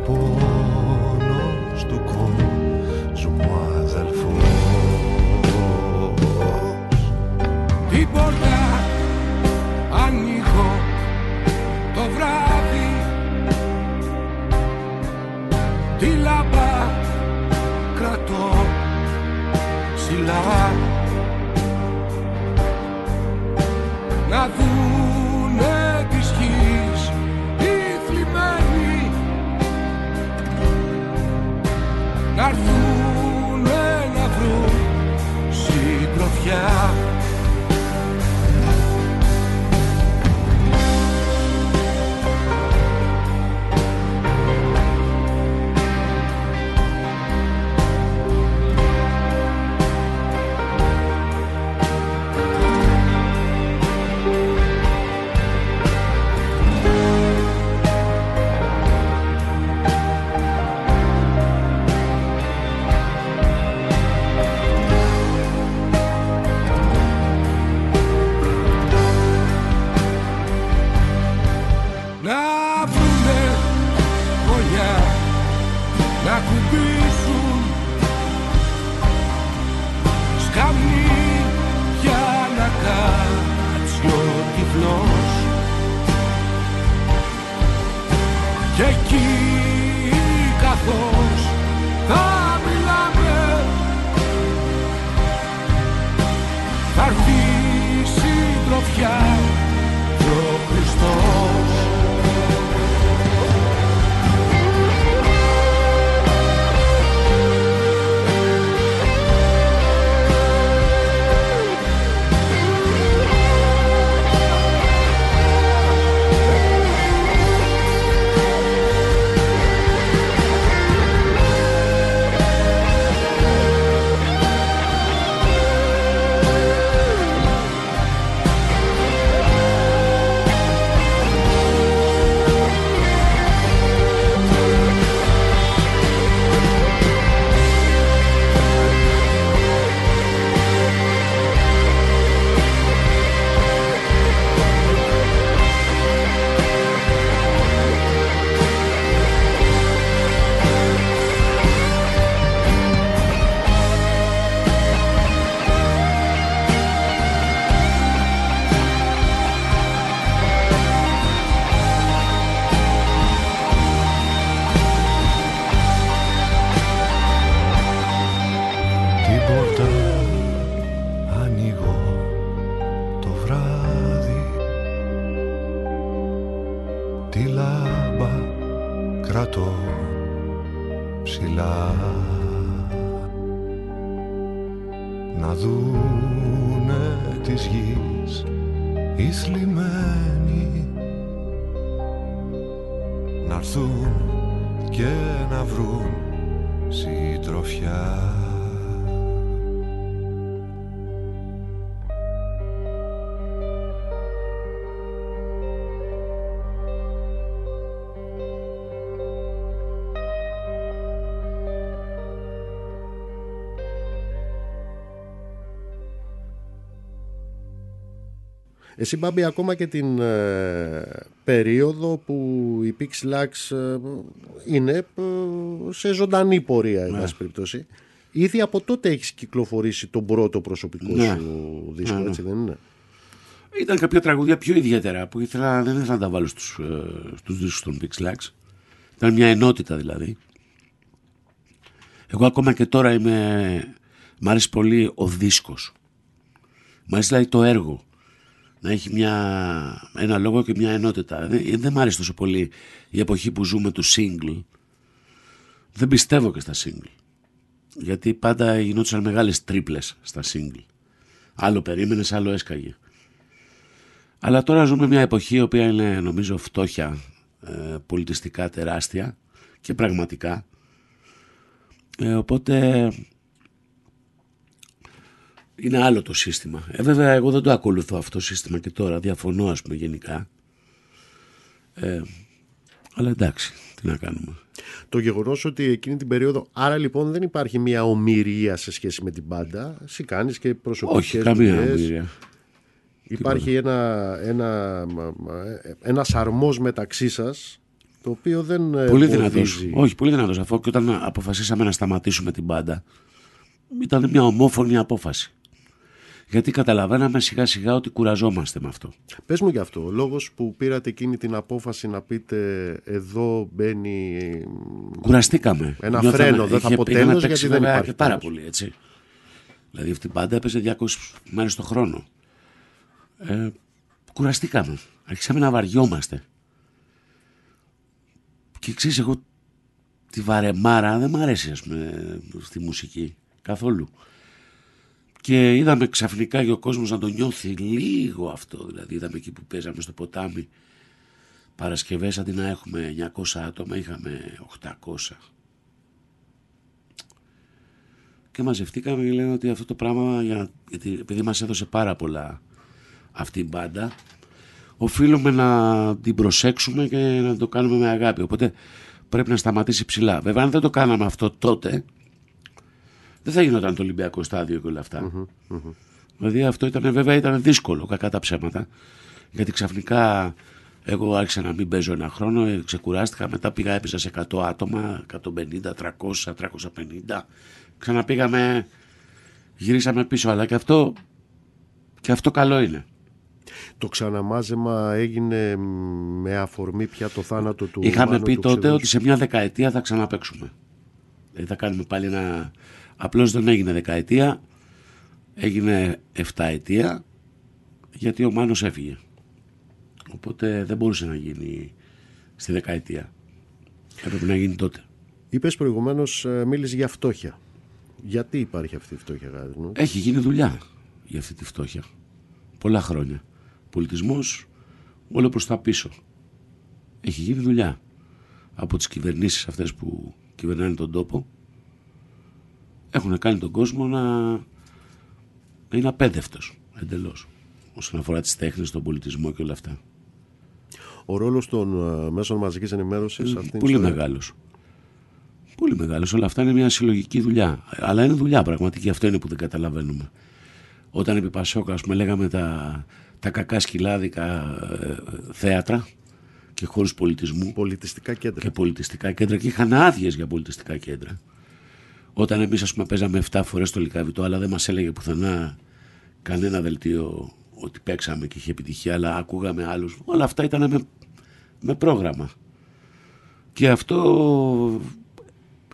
Εσύ Μπάμπη ακόμα και την ε, περίοδο που η Pixelax ε, είναι ε, σε ζωντανή πορεία εν
Ναι.
πάση περιπτώσει. Ήδη από τότε έχεις κυκλοφορήσει τον πρώτο προσωπικό
Ναι.
σου δίσκο,
Ναι, ναι.
έτσι δεν είναι;
Ήταν κάποια τραγούδια πιο ιδιαίτερα που ήθελα, δεν ήθελα να τα βάλω στους, ε, στους δίσκους των Pixlax. Ήταν μια ενότητα δηλαδή. Εγώ ακόμα και τώρα είμαι... Μ' αρέσει πολύ ο δίσκος. Μ' αρέσει δηλαδή το έργο. Να έχει μια, ένα λόγο και μια ενότητα. Δεν, δεν μ' αρέσει τόσο πολύ η εποχή που ζούμε του single. Δεν πιστεύω και στα single. Γιατί πάντα γινόντουσαν μεγάλες τρίπλες στα single. Άλλο περίμενες, άλλο έσκαγε. Αλλά τώρα ζούμε μια εποχή η οποία είναι νομίζω φτώχεια ε, πολιτιστικά τεράστια και πραγματικά. Ε, οπότε είναι άλλο το σύστημα. Ε, βέβαια εγώ δεν το ακολουθώ αυτό το σύστημα και τώρα διαφωνώ ας πούμε γενικά. Ε, αλλά εντάξει, τι να κάνουμε.
Το γεγονός ότι εκείνη την περίοδο, άρα λοιπόν δεν υπάρχει μια ομοιρία σε σχέση με την πάντα. Εσύ κάνεις και προσωπικές
Όχι, καμία
δουλειές.
ομοιρία.
Υπάρχει ένα, ένα, μα- μα- ένας αρμός μεταξύ σας το οποίο δεν ε,
Πολύ δυνατός.
εμποδίζει.
Όχι, πολύ δυνατός. Αφού και όταν αποφασίσαμε να σταματήσουμε την μπάντα, ήταν μια ομόφωνη απόφαση. Γιατί καταλαβαίναμε σιγά σιγά ότι κουραζόμαστε με αυτό.
Πες μου γι' αυτό, ο λόγος που πήρατε εκείνη την απόφαση να πείτε εδώ μπαίνει
Κουραστήκαμε.
Ένα
Νιώθαμε-
φρένο, δεν θα
είχε-
πω
είχαμε
τέλος,
παίξει
γιατί δεν
βέβαια
υπάρχει
και πάρα
τέλος.
πολύ έτσι. Δηλαδή αυτή η μπάντα έπαιζε 200 μέρες το χρόνο. Ε, κουραστήκαμε. Αρχίσαμε να βαριόμαστε. Και ξέρεις εγώ τη βαρεμάρα δεν μ' αρέσει ας πούμε στη μουσική καθόλου. Και είδαμε ξαφνικά και ο κόσμος να το νιώθει λίγο αυτό. Δηλαδή είδαμε εκεί που παίζαμε στο ποτάμι Παρασκευές αντί να έχουμε 900 άτομα είχαμε 800. Και μαζευτήκαμε και λένε ότι αυτό το πράγμα, για να, γιατί, επειδή μας έδωσε πάρα πολλά αυτή η μπάντα, οφείλουμε να την προσέξουμε και να το κάνουμε με αγάπη. Οπότε πρέπει να σταματήσει ψηλά. Βέβαια, αν δεν το κάναμε αυτό τότε, δεν θα γινόταν το Ολυμπιακό στάδιο και όλα αυτά. Δηλαδή αυτό ήταν βέβαια ήταν δύσκολο, κακά τα ψέματα. Γιατί ξαφνικά εγώ άρχισα να μην παίζω ένα χρόνο, ε, ξεκουράστηκα, μετά πήγα έπαιζα σε 100 άτομα, 150, 300, 350. Ξαναπήγαμε, γυρίσαμε πίσω, αλλά και αυτό, και αυτό καλό είναι.
Το ξαναμάζεμα έγινε με αφορμή πια το θάνατο του
Είχαμε
Μάνου
πει
του
τότε
Ξεδούλου.
ότι σε μια δεκαετία θα ξαναπαίξουμε. Δηλαδή θα κάνουμε πάλι ένα... Απλώς δεν έγινε δεκαετία, έγινε εφταετία, γιατί ο Μάνος έφυγε. Οπότε δεν μπορούσε να γίνει στη δεκαετία. Έπρεπε να γίνει τότε.
Είπες προηγουμένως, ε, μίλησε για φτώχεια. Γιατί υπάρχει αυτή η φτώχεια, Γάδη μου;
Έχει γίνει δουλειά για αυτή τη φτώχεια. Πολλά χρόνια. Πολιτισμός όλο προς τα πίσω. Έχει γίνει δουλειά από τις κυβερνήσεις αυτές που κυβερνάνε τον τόπο. Έχουν κάνει τον κόσμο να, να είναι απέδευτος εντελώς όσον αφορά τις τέχνες, τον πολιτισμό και όλα αυτά.
Ο ρόλος των ε, μέσων μαζικής ενημέρωσης σε αυτήν την
Πολύ
ιστορία.
μεγάλος. Πολύ μεγάλος. Όλα αυτά είναι μια συλλογική δουλειά. Αλλά είναι δουλειά πραγματική. Αυτό είναι που δεν καταλαβαίνουμε. Όταν επί Πασόκα, ας πούμε, λέγαμε τα, τα κακά σκυλάδικα ε, θέατρα και χώρους πολιτισμού
Πολιτιστικά κέντρα.
και πολιτιστικά κέντρα και είχαν άδειες για πολιτιστικά κέντρα. Όταν εμείς ας πούμε παίζαμε 7 φορές το Λυκαβητό αλλά δεν μας έλεγε πουθενά κανένα δελτίο ότι παίξαμε και είχε επιτυχία αλλά ακούγαμε άλλους. Όλα αυτά ήταν με, με πρόγραμμα. Και αυτό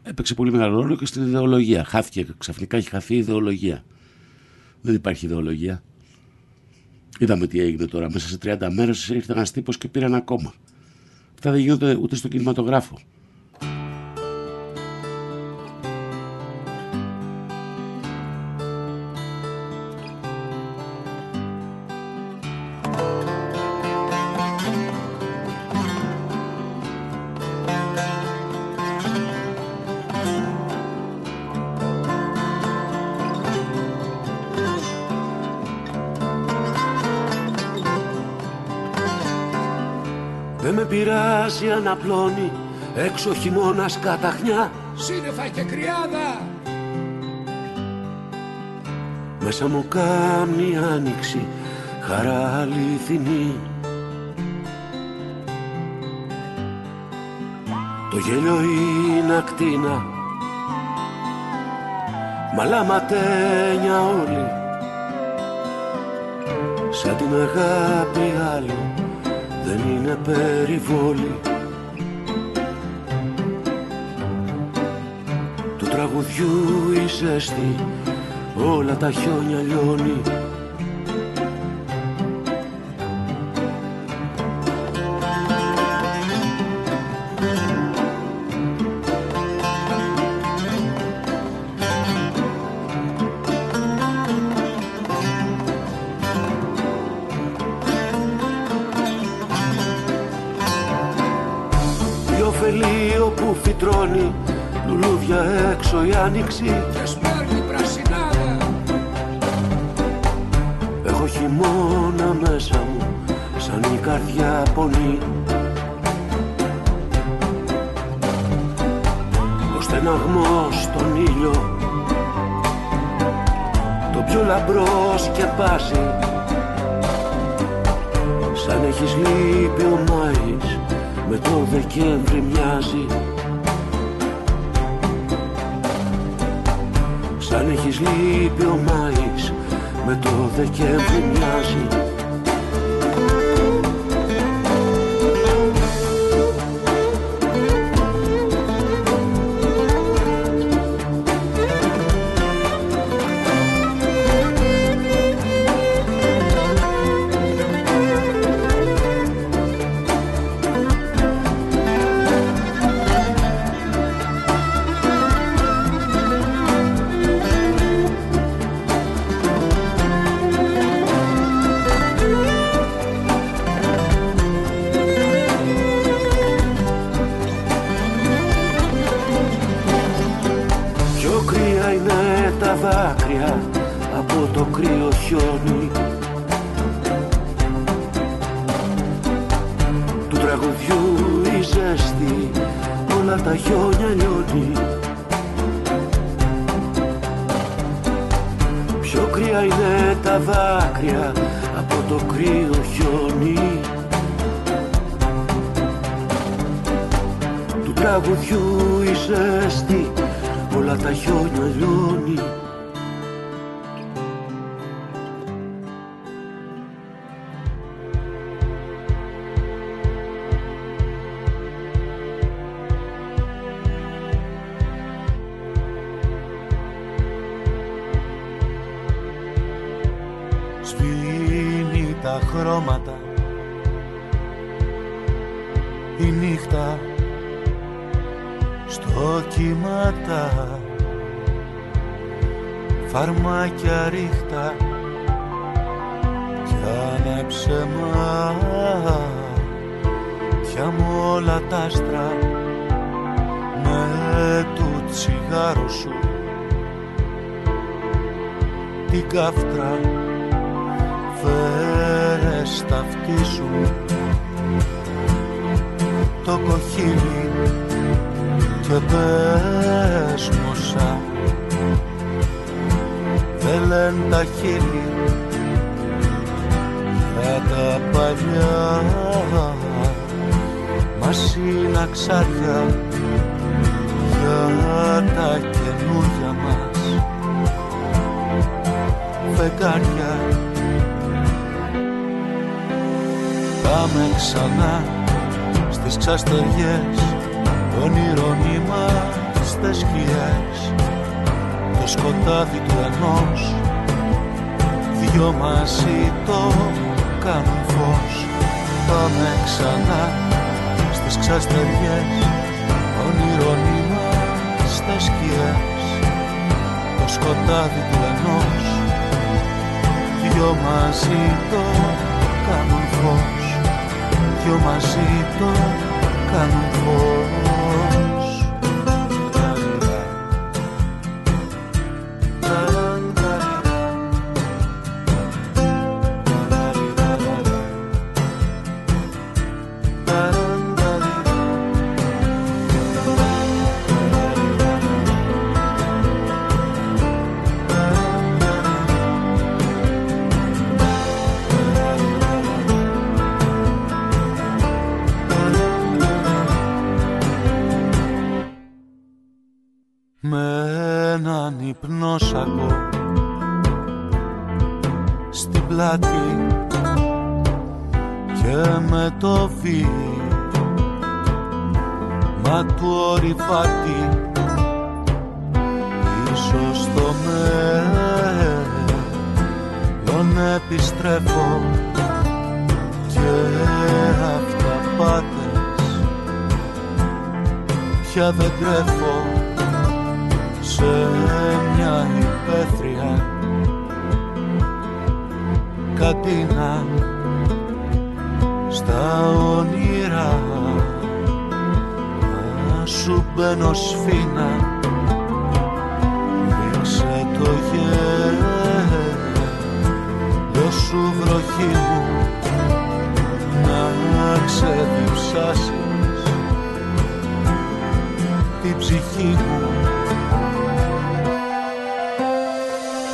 έπαιξε πολύ μεγάλο ρόλο και στην ιδεολογία. Χάθηκε, ξαφνικά έχει χαθεί η ιδεολογία. Δεν υπάρχει ιδεολογία. Είδαμε τι έγινε τώρα. Μέσα σε 30 μέρες ήρθε ένας τύπος και πήρε ένα κόμμα. Αυτά δεν γίνονται ούτε στο κινηματογράφο. Πειράζει αναπλώνει έξω χειμώνας καταχνιά.
Σύννεφα και κρυάδα.
Μέσα μου κάμνη άνοιξη χαρά αληθινή. Το γέλιο είναι ακτίνα. Μαλάματένια όλοι Σαν την αγάπη άλλου δεν είναι περιβόλη. Του τραγουδιού η ζέστη όλα τα χιόνια λιώνει η άνοιξη.
Και σπέρνει πρασινάδα
Έχω χειμώνα μέσα μου σαν η καρδιά πονεί Ο στεναγμός στον ήλιο το πιο λαμπρός σκεπάζει σαν έχεις λείπει ο Μάης με το Δεκέμβρη μοιάζει Σαν έχεις λείπει ο Μάης. Με το Δεκέμβρη μοιάζει
Φαρμάκια ρίχτα Κι άναψε μάτια μου όλα τα άστρα Με του τσιγάρου σου. Την καύτρα φέρε στα αυτή σου. Το κοχύλι και πες μου σαν δεν λένε τα χείλη για τα παλιά μας είναι αξάρια για τα καινούργια μας φεγγάρια. Πάμε ξανά στις ξαστεριές όνειρων είμαστε σκιές. το σκοτάδι του ενός. Δυο μαζί το κάνουν φως. Πάμε ξανά στις ξαστεριές. Όνειρων είμαστε σκιές. Το σκοτάδι του ενός. Δυο μαζί το κάνουν φως. Δυο μαζί το κάνουν φως σου μπαίνω σφίνα. Ρίξε το γέλιο. Σου βροχή μου. Να ξεδιψάσεις την ψυχή μου.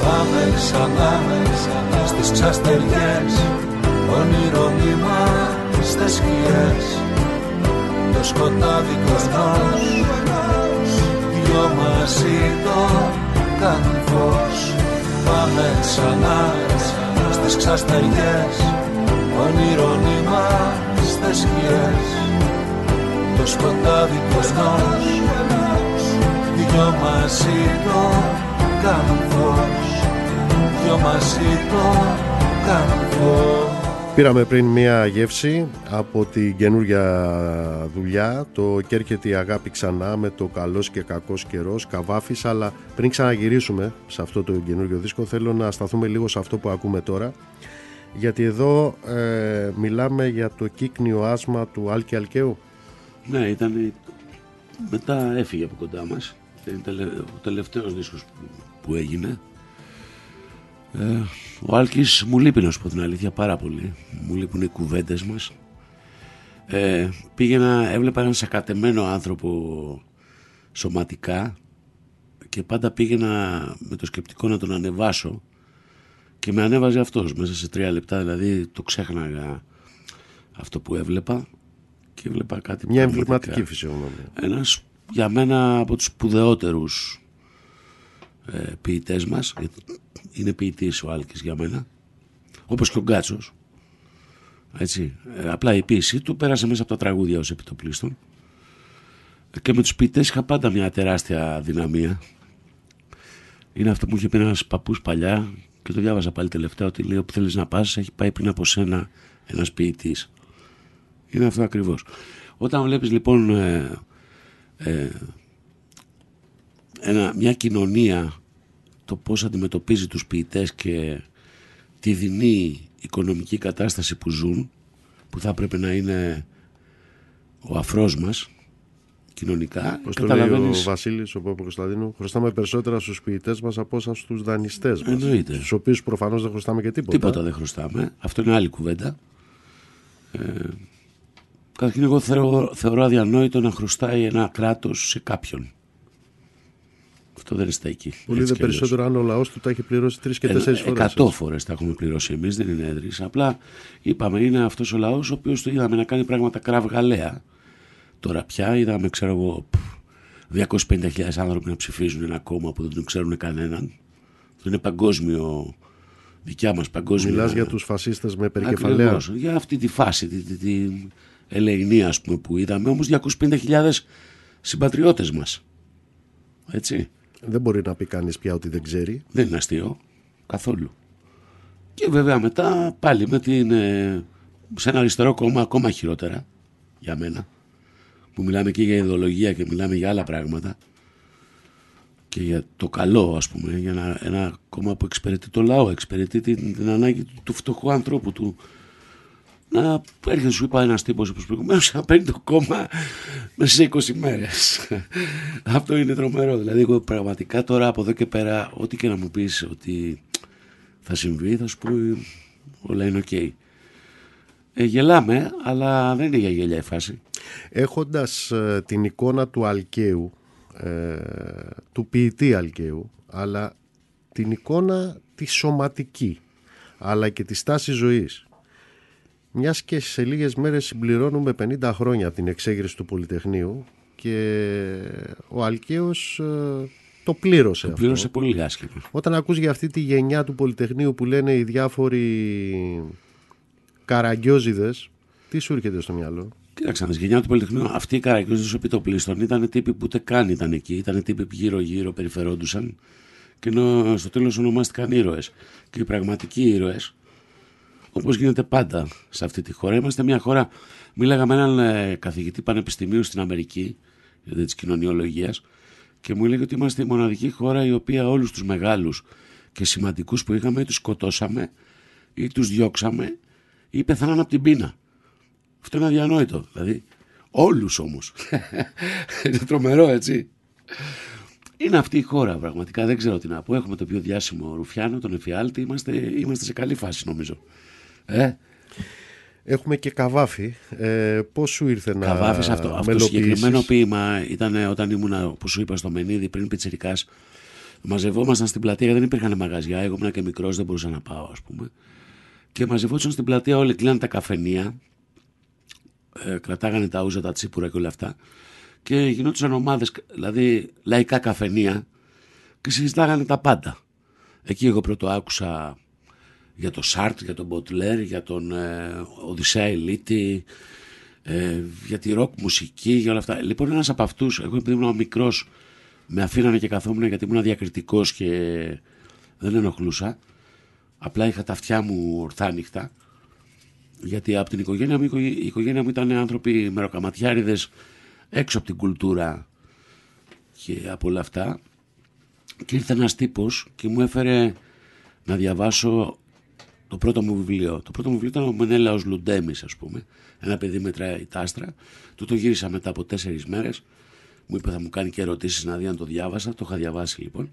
Πάμε ξανά, ξανά στις ξαστεριές. Όνειρο νήμα στις σκιές. Το σκοτάδι κοσμός Δυο μαζί το κάνουν φως. Πάμε ξανά, ξανά στις ξαστεριές Όνειρο νήμα στις σκιές. Το σκοτάδι κοσμός Δυο μαζί το κάνουν φως. Δυο μαζί το κάνουν φως
Πήραμε πριν μία γεύση από την καινούργια δουλειά το «Και έρχεται η αγάπη ξανά» με το «Καλός και κακός καιρός» Καβάφης αλλά πριν ξαναγυρίσουμε σε αυτό το καινούργιο δίσκο θέλω να σταθούμε λίγο σε αυτό που ακούμε τώρα γιατί εδώ ε, μιλάμε για το κύκνιο άσμα του Άλκη Αλκαίου
Ναι, ήταν. Μετά έφυγε από κοντά μας. Είναι ο τελευταίος δίσκος που, που έγινε. Ε, ο Άλκης μου λείπει να σου πω την αλήθεια πάρα πολύ. Μου λείπουν οι κουβέντες μας. Ε, πήγαινα, έβλεπα έναν σακατεμένο άνθρωπο σωματικά και πάντα πήγαινα με το σκεπτικό να τον ανεβάσω και με ανέβαζε αυτός μέσα σε τρία λεπτά δηλαδή το ξέχναγα αυτό που έβλεπα και έβλεπα κάτι
Μια
πραγματικά.
εμβληματική φυσιογνώμη.
Ένας για μένα από τους σπουδαιότερους ε, ποιητές μας γιατί είναι ποιητής ο Άλκης για μένα όπως και ο Γκάτσος. Έτσι. Ε, απλά η ποίησή του πέρασε μέσα από τα τραγούδια ως επιτοπλίστων. Ε, και με τους ποιητές είχα πάντα μια τεράστια δυναμία. Είναι αυτό που μου είχε πει ένας παππούς παλιά και το διάβαζα πάλι τελευταία ότι λέει όπου θέλεις να πας έχει πάει πριν από σένα ένας ποιητής είναι αυτό ακριβώς. Όταν βλέπεις λοιπόν ε, ε, ένα, μια κοινωνία το πώς αντιμετωπίζει τους ποιητές και τη δεινή οικονομική κατάσταση που ζουν που θα πρέπει να είναι ο αφρός μας κοινωνικά
Πώς το λέει ο
καταλαβαίνεις
Βασίλης, ο Πόπο Κωνσταντίνου, χρωστάμε περισσότερα στους ποιητές μας από όσα στους δανειστές μας.
Εννοείται.
Στους οποίους προφανώς δεν χρωστάμε και τίποτα.
Τίποτα δεν χρωστάμε. Αυτό είναι άλλη κουβέντα. Ε, καταρχήν εγώ θεωρώ, θεωρώ αδιανόητο να χρωστάει ένα κράτος σε κάποιον. Αυτό δεν είναι εκεί.
Πολύ
Έτσι
δε
κι αλλιώς.
περισσότερο αν ο λαός του τα έχει πληρώσει τρεις και
Ένα-
τέσσερις φορές.
Εκατό φορές τα έχουμε πληρώσει εμείς, δεν είναι έδρυς. Απλά είπαμε είναι αυτός ο λαός ο οποίος το είδαμε να κάνει πράγματα κραυγαλαία. Τώρα πια είδαμε, ξέρω εγώ, πφ, 250.000 άνθρωποι να ψηφίζουν ένα κόμμα που δεν τον ξέρουν κανέναν. Αυτό είναι παγκόσμιο, δικιά μας παγκόσμια...
Μιλάς για τους φασίστες με περικεφαλαία.
Ακριβώς, για αυτή τη φάση, τη, τη, τη ελεηνή ας πούμε που είδαμε, όμως 250.000 συμπατριώτες μας. Έτσι.
Δεν μπορεί να πει κανείς πια ότι δεν ξέρει.
Δεν είναι αστείο καθόλου. Και βέβαια μετά πάλι με την, ε, σε ένα αριστερό κόμμα ακόμα χειρότερα για μένα που μιλάμε και για ιδεολογία και μιλάμε για άλλα πράγματα και για το καλό ας πούμε για ένα, ένα κόμμα που εξυπηρετεί το λαό εξυπηρετεί την, την ανάγκη του, του φτωχού ανθρώπου του να έρχεται σου είπα ένας τύπος όπως προηγουμένως να παίρνει το κόμμα μέσα σε 20 μέρες. Αυτό είναι τρομερό. Δηλαδή εγώ πραγματικά τώρα από εδώ και πέρα ό,τι και να μου πεις ότι θα συμβεί θα σου πω ε, όλα είναι οκ ε, γελάμε αλλά δεν είναι για γέλια η φάση.
Έχοντας ε, την εικόνα του Αλκαίου, ε, του ποιητή Αλκαίου, αλλά την εικόνα τη σωματική, αλλά και τη στάση ζωής. Μιας και σε λίγες μέρες συμπληρώνουμε 50 χρόνια από την εξέγερση του Πολυτεχνείου, και ο Αλκαίος ε, το πλήρωσε
Το
αυτό.
πλήρωσε πολύ άσχημα.
Όταν ακούς για αυτή τη γενιά του Πολυτεχνείου που λένε οι διάφοροι καραγκιόζιδες, τι σου έρχεται στο μυαλό;
Κοίταξε, στη γενιά του Πολυτεχνείου, αυτοί οι καραγκιόζε του επιτοπλίστων ήταν τύποι που ούτε καν ήταν εκεί. Ήταν τύποι που γύρω-γύρω περιφερόντουσαν. Και ενώ στο τέλος ονομάστηκαν ήρωες. Και οι πραγματικοί ήρωες, όπως γίνεται πάντα σε αυτή τη χώρα, είμαστε μια χώρα. Μίλαγα με έναν ε, καθηγητή πανεπιστημίου στην Αμερική, της κοινωνιολογίας, και μου έλεγε ότι είμαστε η μοναδική χώρα η οποία όλους τους μεγάλους και σημαντικούς που είχαμε, τους σκοτώσαμε ή τους διώξαμε ή πεθάναν από την πείνα. Αυτό είναι αδιανόητο. Δηλαδή, όλους όμως. είναι τρομερό, έτσι. Είναι αυτή η χώρα πραγματικά. Δεν ξέρω τι να πω. Έχουμε το πιο διάσημο Ρουφιάνο, τον Εφιάλτη. Είμαστε, είμαστε σε καλή φάση νομίζω. Ε,
Έχουμε και καβάφι. Ε, πώς σου ήρθε να
Καβάφης αυτό, αυτό το
μελοποιήσεις;
συγκεκριμένο ποίημα ήταν όταν ήμουν, που σου είπα στο Μενίδη, πριν πιτσιρικάς. Μαζευόμασταν στην πλατεία, δεν υπήρχαν μαγαζιά. Εγώ ήμουν και μικρός, δεν μπορούσα να πάω, ας πούμε. Και μαζευόντουσαν στην πλατεία όλοι, κλείναν τα καφενεία. Ε, κρατάγανε τα ούζα, τα τσίπουρα και όλα αυτά. Και γινόντουσαν ομάδες, δηλαδή λαϊκά καφενεία και συζητάγανε τα πάντα. Εκεί εγώ πρώτο άκουσα για τον Σάρτ, για τον Μποτλέρ, για τον ε, Οδυσσέα Ελίτη, ε, για τη ροκ μουσική, για όλα αυτά. Λοιπόν, ένας από αυτούς, εγώ επειδή ήμουν μικρός, με αφήνανε και καθόμουν γιατί ήμουν διακριτικός και δεν ενοχλούσα. Απλά είχα τα αυτιά μου ορθά νύχτα. Γιατί από την οικογένεια μου, η οικο- η οικογένεια μου ήταν άνθρωποι μεροκαματιάριδες έξω από την κουλτούρα και από όλα αυτά. Και ήρθε ένας τύπος και μου έφερε να διαβάσω το πρώτο μου βιβλίο. Το πρώτο μου βιβλίο ήταν ο Μενέλαος Λουντέμις, ας πούμε. Ένα παιδί μετράει τα άστρα. Του το γύρισα μετά από τέσσερις μέρες. Μου είπε θα μου κάνει και ερωτήσεις να δει αν το διάβασα. Το είχα διαβάσει λοιπόν.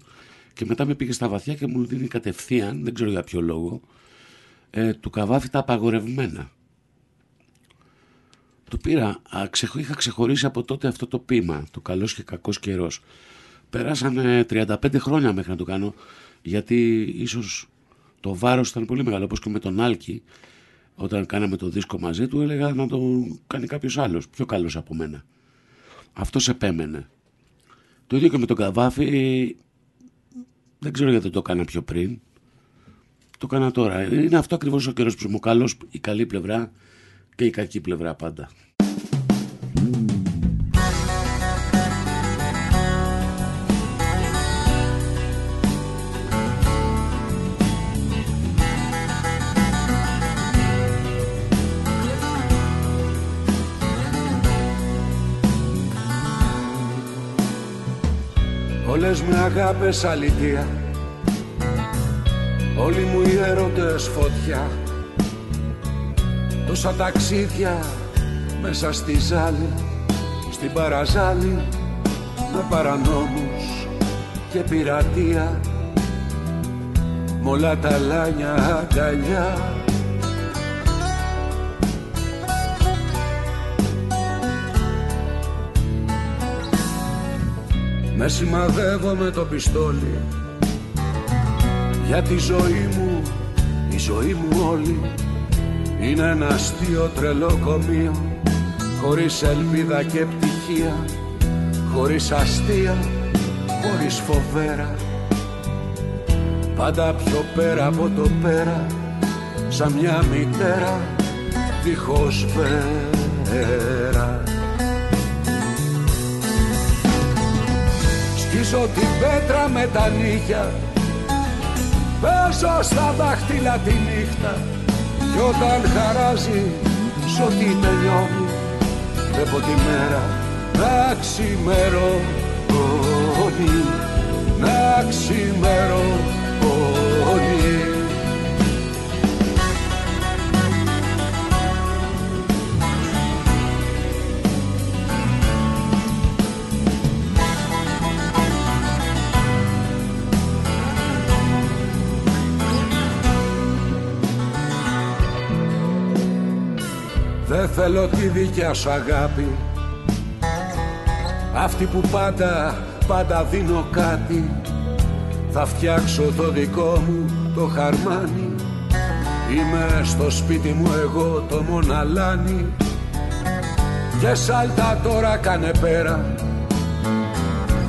Και μετά με πήγε στα βαθιά και μου δίνει κατευθείαν, δεν ξέρω για ποιο λόγο, ε, του καβάφι τα απαγορευμένα. Το πήρα, α, ξεχω- είχα ξεχωρίσει από τότε αυτό το ποίημα, το καλός και κακός καιρός. Πέρασαν 35 χρόνια μέχρι να το κάνω, γιατί ίσως το βάρος ήταν πολύ μεγάλο, όπως και με τον Άλκη, όταν κάναμε το δίσκο μαζί του, έλεγα να το κάνει κάποιος άλλος, πιο καλός από μένα. Αυτός επέμενε. Το ίδιο και με τον Καβάφη, δεν ξέρω γιατί δεν το έκανα πιο πριν. Το έκανα τώρα. Είναι αυτό ακριβώς ο καιρός που είμαι ο καλός, η καλή πλευρά και η κακή πλευρά πάντα.
Όλες με αγάπες αλήθεια. Όλοι μου οι έρωτες φωτιά. Τόσα ταξίδια μέσα στη ζάλη Στην παραζάλη Με παρανόμους και πειρατεία. Μ' όλα τα λάνια αγκαλιά Με σημαδεύω με το πιστόλι. Για τη ζωή μου, η ζωή μου όλη Είναι ένα αστείο τρελό κομείο. Χωρίς ελπίδα και πτυχία Χωρίς αστεία, χωρίς φοβέρα. Πάντα πιο πέρα από το πέρα Σαν μια μητέρα δίχως βέρα Σκίσω την πέτρα με τα νύχια. Παίζω στα δάχτυλα τη νύχτα Κι όταν χαράζει σ' ό,τι τελειώνει. Βλέπω τη μέρα να ξημερώνει Να ξημερώνει Δεν θέλω τη δικιά σου αγάπη. Αυτή που πάντα, πάντα δίνω κάτι. Θα φτιάξω το δικό μου το χαρμάνι. Είμαι στο σπίτι μου εγώ το μοναλάνι. Και σάλτα τώρα κάνε πέρα.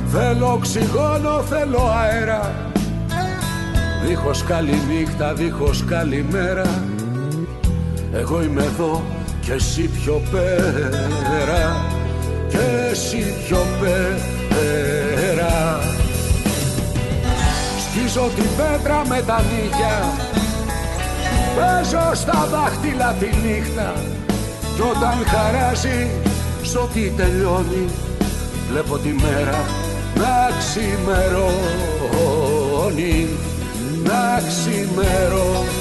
Θέλω οξυγόνο, θέλω αέρα. Δίχως καλή νύχτα, δίχως καλημέρα. Εγώ είμαι εδώ και εσύ πιο πέρα Και εσύ πιο πέρα. Σκίζω την πέτρα με τα νύχια Παίζω στα δάχτυλα τη νύχτα. Κι όταν χαράζει σ' ό,τι τελειώνει Βλέπω τη μέρα να ξημερώνει. Να ξημερώνει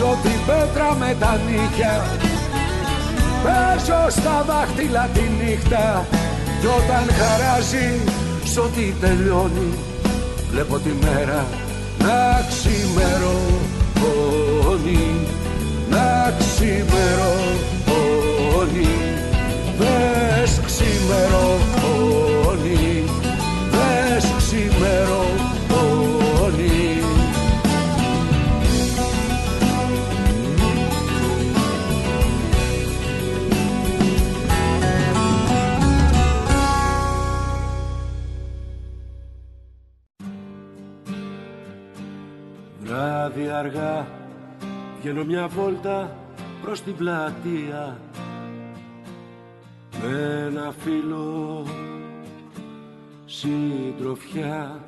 Σκίζω την πέτρα με τα νύχια. Παίζω στα δάχτυλα τη νύχτα Κι όταν χαράζει σ' ό,τι τελειώνει Βλέπω τη μέρα να ξημερώνει. Να ξημερώνει Δες ξημερώνει Δες ξημερώνει αργά. Βγαίνω μια βόλτα προς την πλατεία. Με ένα φίλο συντροφιά.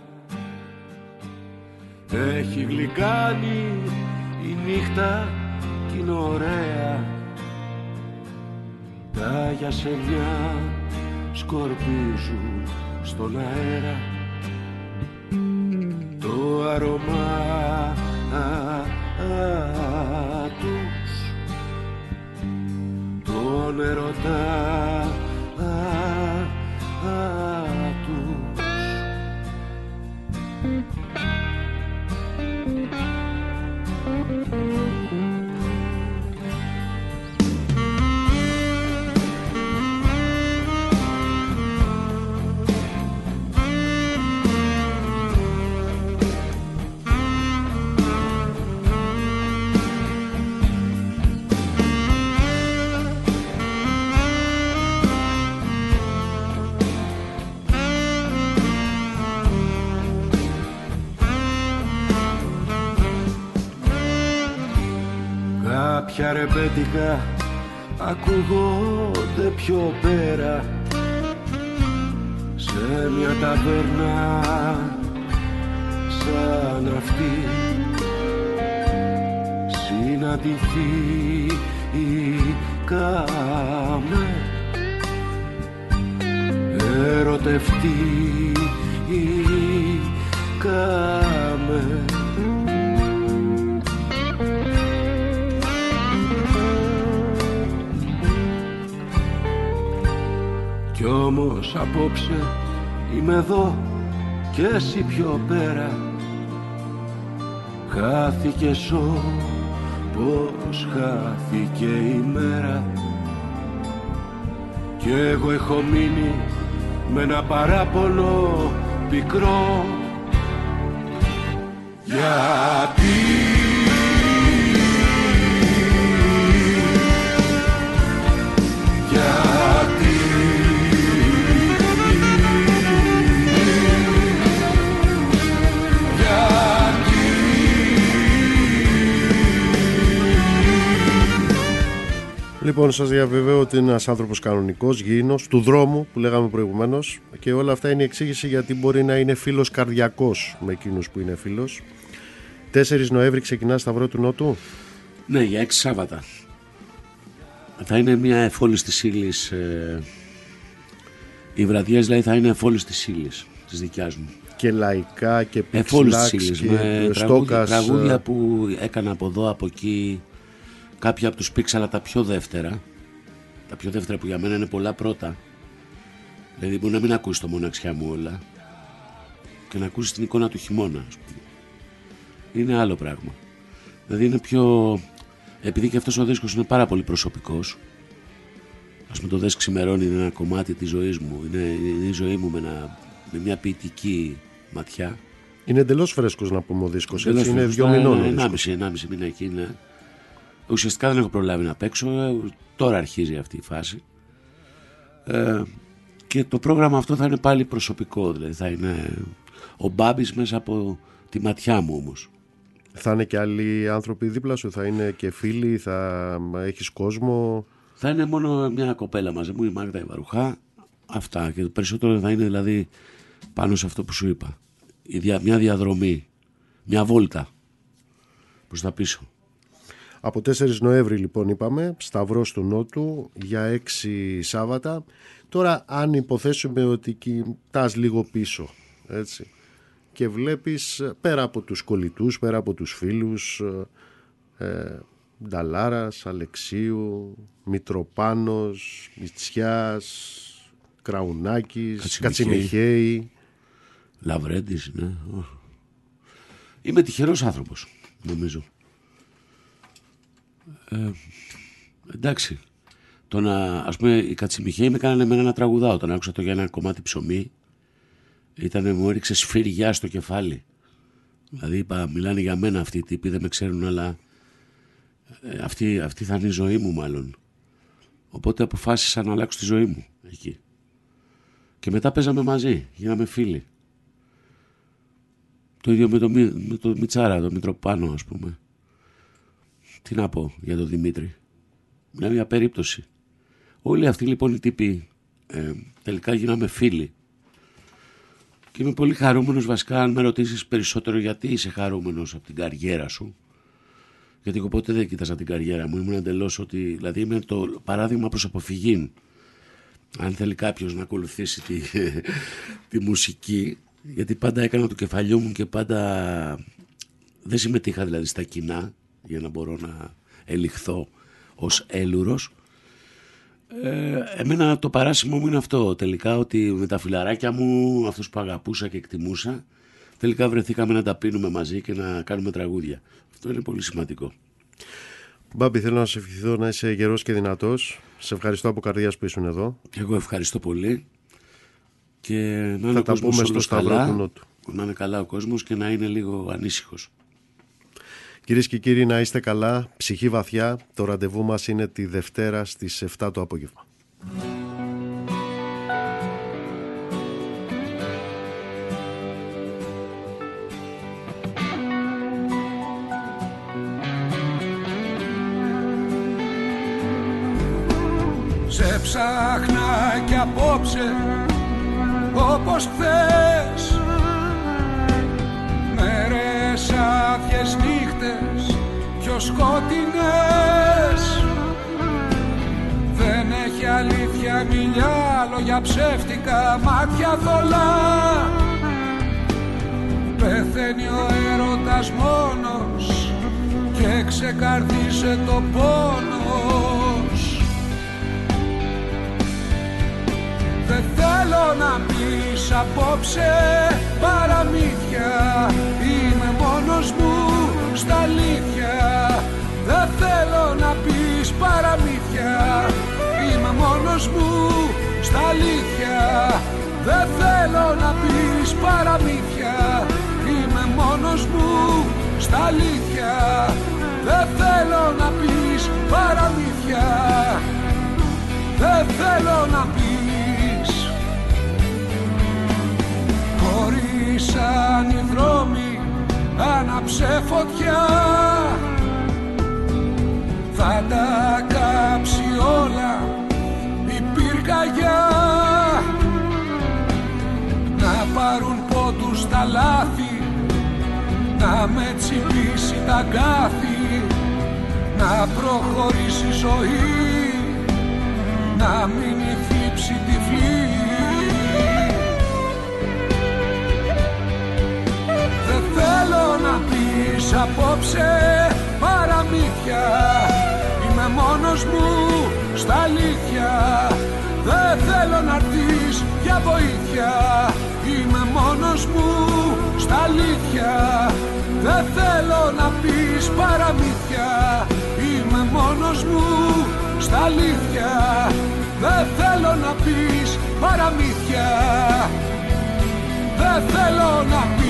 Έχει γλυκάνει η νύχτα κι είναι ωραία. Τα γιασεμιά σκορπίζουν στον αέρα. Το αρώμα τον ερωτά Κάποια ρεμπέτικα ακούγονται πιο πέρα. Σε μια ταβέρνα σαν αυτή συναντηθήκαμε ερωτευτήκαμε Κι όμως απόψε είμαι εδώ και εσύ πιο πέρα. Χάθηκες όπως χάθηκε η μέρα. Κι εγώ έχω μείνει με ένα παράπονο πικρό. Γιατί Γιατί
Λοιπόν, σας διαβεβαίω ότι είναι ένας άνθρωπος κανονικός, γήινος, του δρόμου που λέγαμε προηγουμένως. Και όλα αυτά είναι η εξήγηση γιατί μπορεί να είναι φίλος καρδιακός με εκείνους που είναι φίλος. 4 Νοέμβρη ξεκινά Σταυρό του Νότου.
Ναι, για έξι Σάββατα. Θα είναι μια εφόλης της ύλης. Ε, οι βραδιές δηλαδή θα είναι εφόλης της ύλης της δικιάς μου.
Και λαϊκά και
Εφόλης της
πιξλάξ
ύλης.
και
Με τραγούδια,
στόκας.
τραγούδια
ε,
που έκανα από εδώ, από εκεί. Κάποια από τους πήξαλα τα πιο δεύτερα. Τα πιο δεύτερα που για μένα είναι πολλά πρώτα. Δηλαδή μπορεί να μην ακούσει το μοναξιά μου όλα. Και να ακούσει την εικόνα του χειμώνα, ας πούμε. Είναι άλλο πράγμα. Δηλαδή είναι πιο... Επειδή και αυτός ο δίσκος είναι πάρα πολύ προσωπικός. Ας πούμε το δες ξημερώνει είναι ένα κομμάτι της ζωής μου. Είναι, είναι η ζωή μου με, ένα- με μια ποιητική ματιά.
Είναι εντελώς φρέσκος να πούμε ο δίσκος.
Τέλος
Είναι
πάντων,
δύο
ένα-
μηνών. ο
ένα-
δίσκος.
Ενάμιση, ενάμιση μήνα εκεί είναι. Ουσιαστικά δεν έχω προλάβει να παίξω. Ε, τώρα αρχίζει αυτή η φάση. Ε, και το πρόγραμμα αυτό θα είναι πάλι προσωπικό. Δηλαδή θα είναι ο Μπάμπης μέσα από τη ματιά μου όμως.
Θα είναι και άλλοι άνθρωποι δίπλα σου, θα είναι και φίλοι, θα έχεις κόσμο;
Θα είναι μόνο μια κοπέλα μαζί μου, η Μάγδα Ιβαρουχά. Αυτά και το περισσότερο θα είναι δηλαδή πάνω σε αυτό που σου είπα. Μια διαδρομή, μια βόλτα προς τα πίσω.
Από 4 Νοέμβρη λοιπόν είπαμε, Σταυρός του Νότου για 6 Σάββατα. Τώρα αν υποθέσουμε ότι κοιτάς λίγο πίσω, έτσι, και βλέπεις πέρα από τους κολλητούς, πέρα από τους φίλους, ε, Νταλάρας, Αλεξίου, Μητροπάνος, Μητσιάς, Κραουνάκης, Κατσιμιχαίη.
Λαβρέντης, ναι. Είμαι τυχερός άνθρωπος, νομίζω. Ε, εντάξει. Το να, ας πούμε, οι Κατσιμιχαίοι με κάνανε εμένα να τραγουδάω. Όταν άκουσα το για ένα κομμάτι ψωμί, ήταν, μου έριξε σφυριά στο κεφάλι. Δηλαδή είπα, μιλάνε για μένα αυτοί οι τύποι, δεν με ξέρουν, αλλά ε, αυτή, αυτή θα είναι η ζωή μου μάλλον. Οπότε αποφάσισα να αλλάξω τη ζωή μου εκεί. Και μετά παίζαμε μαζί, γίναμε φίλοι. Το ίδιο με το, με το Μιτσάρα, το Μητροπάνο ας πούμε. Τι να πω για τον Δημήτρη. Μια μια περίπτωση. Όλοι αυτοί λοιπόν οι τύποι ε, τελικά γίναμε φίλοι. Και είμαι πολύ χαρούμενος βασικά αν με ρωτήσεις περισσότερο γιατί είσαι χαρούμενος από την καριέρα σου. Γιατί εγώ ποτέ δεν κοίταζα την καριέρα μου. Ήμουν εντελώς ότι. Δηλαδή είμαι το παράδειγμα προς αποφυγή. Αν θέλει κάποιος να ακολουθήσει τη, τη μουσική, γιατί πάντα έκανα το κεφαλιό μου και πάντα δεν συμμετείχα δηλαδή στα κοινά για να μπορώ να ελιχθώ ως έλουρος. Ε, εμένα το παράσημο μου είναι αυτό τελικά ότι με τα φιλαράκια μου, αυτούς που αγαπούσα και εκτιμούσα, τελικά βρεθήκαμε να τα πίνουμε μαζί και να κάνουμε τραγούδια. Αυτό είναι πολύ σημαντικό.
Μπάμπη, θέλω να σε ευχηθώ να είσαι γερός και δυνατός. Σε ευχαριστώ από καρδιάς που ήσουν εδώ.
Εγώ ευχαριστώ πολύ. Και να είναι
Θα τα πούμε στο Σταυρό
καλά,
του Νότου.
Να είναι καλά ο κόσμος και να είναι λίγο ανήσυχος.
Κυρίες και κύριοι, να είστε καλά, ψυχή βαθιά. Το ραντεβού μας είναι τη Δευτέρα στις 7 το απόγευμα.
Σε ψάχνα κι απόψε όπως χθες Μέρες άδειες νύχτες πιο σκότεινες. Δεν έχει αλήθεια μιλιά λόγια ψεύτικα μάτια θολά. Πεθαίνει ο έρωτας μόνος και ξεκαρδίσε το πόνος. Δεν θέλω να πεις απόψε παραμύθια Είμαι μόνος μου στα αλήθεια. Δεν θέλω να πεις παραμύθια. Είμαι μόνος μου στα αλήθεια. Δεν θέλω να πεις παραμύθια. Είμαι μόνος μου στα αλήθεια. Δεν θέλω να πεις παραμύθια. Δεν θέλω να πεις. Χωρίσαν οι δρόμοι άναψε φωτιά Θα τα κάψει όλα η πυρκαγιά Να πάρουν πόντους τα λάθη Να με τσιμπήσει τα γκάθη Να προχωρήσει η ζωή Να μείνει θλίψη τυφλή Δεν θέλω να πεις απόψε παραμύθια. Είμαι μόνος μου στα αλήθεια. Δεν θέλω να έρθεις για βοήθεια. Είμαι μόνος μου στα αλήθεια. Δεν θέλω να πεις παραμύθια. Είμαι μόνος μου στα αλήθεια. Δεν θέλω να πεις παραμύθια. Δεν θέλω να πεις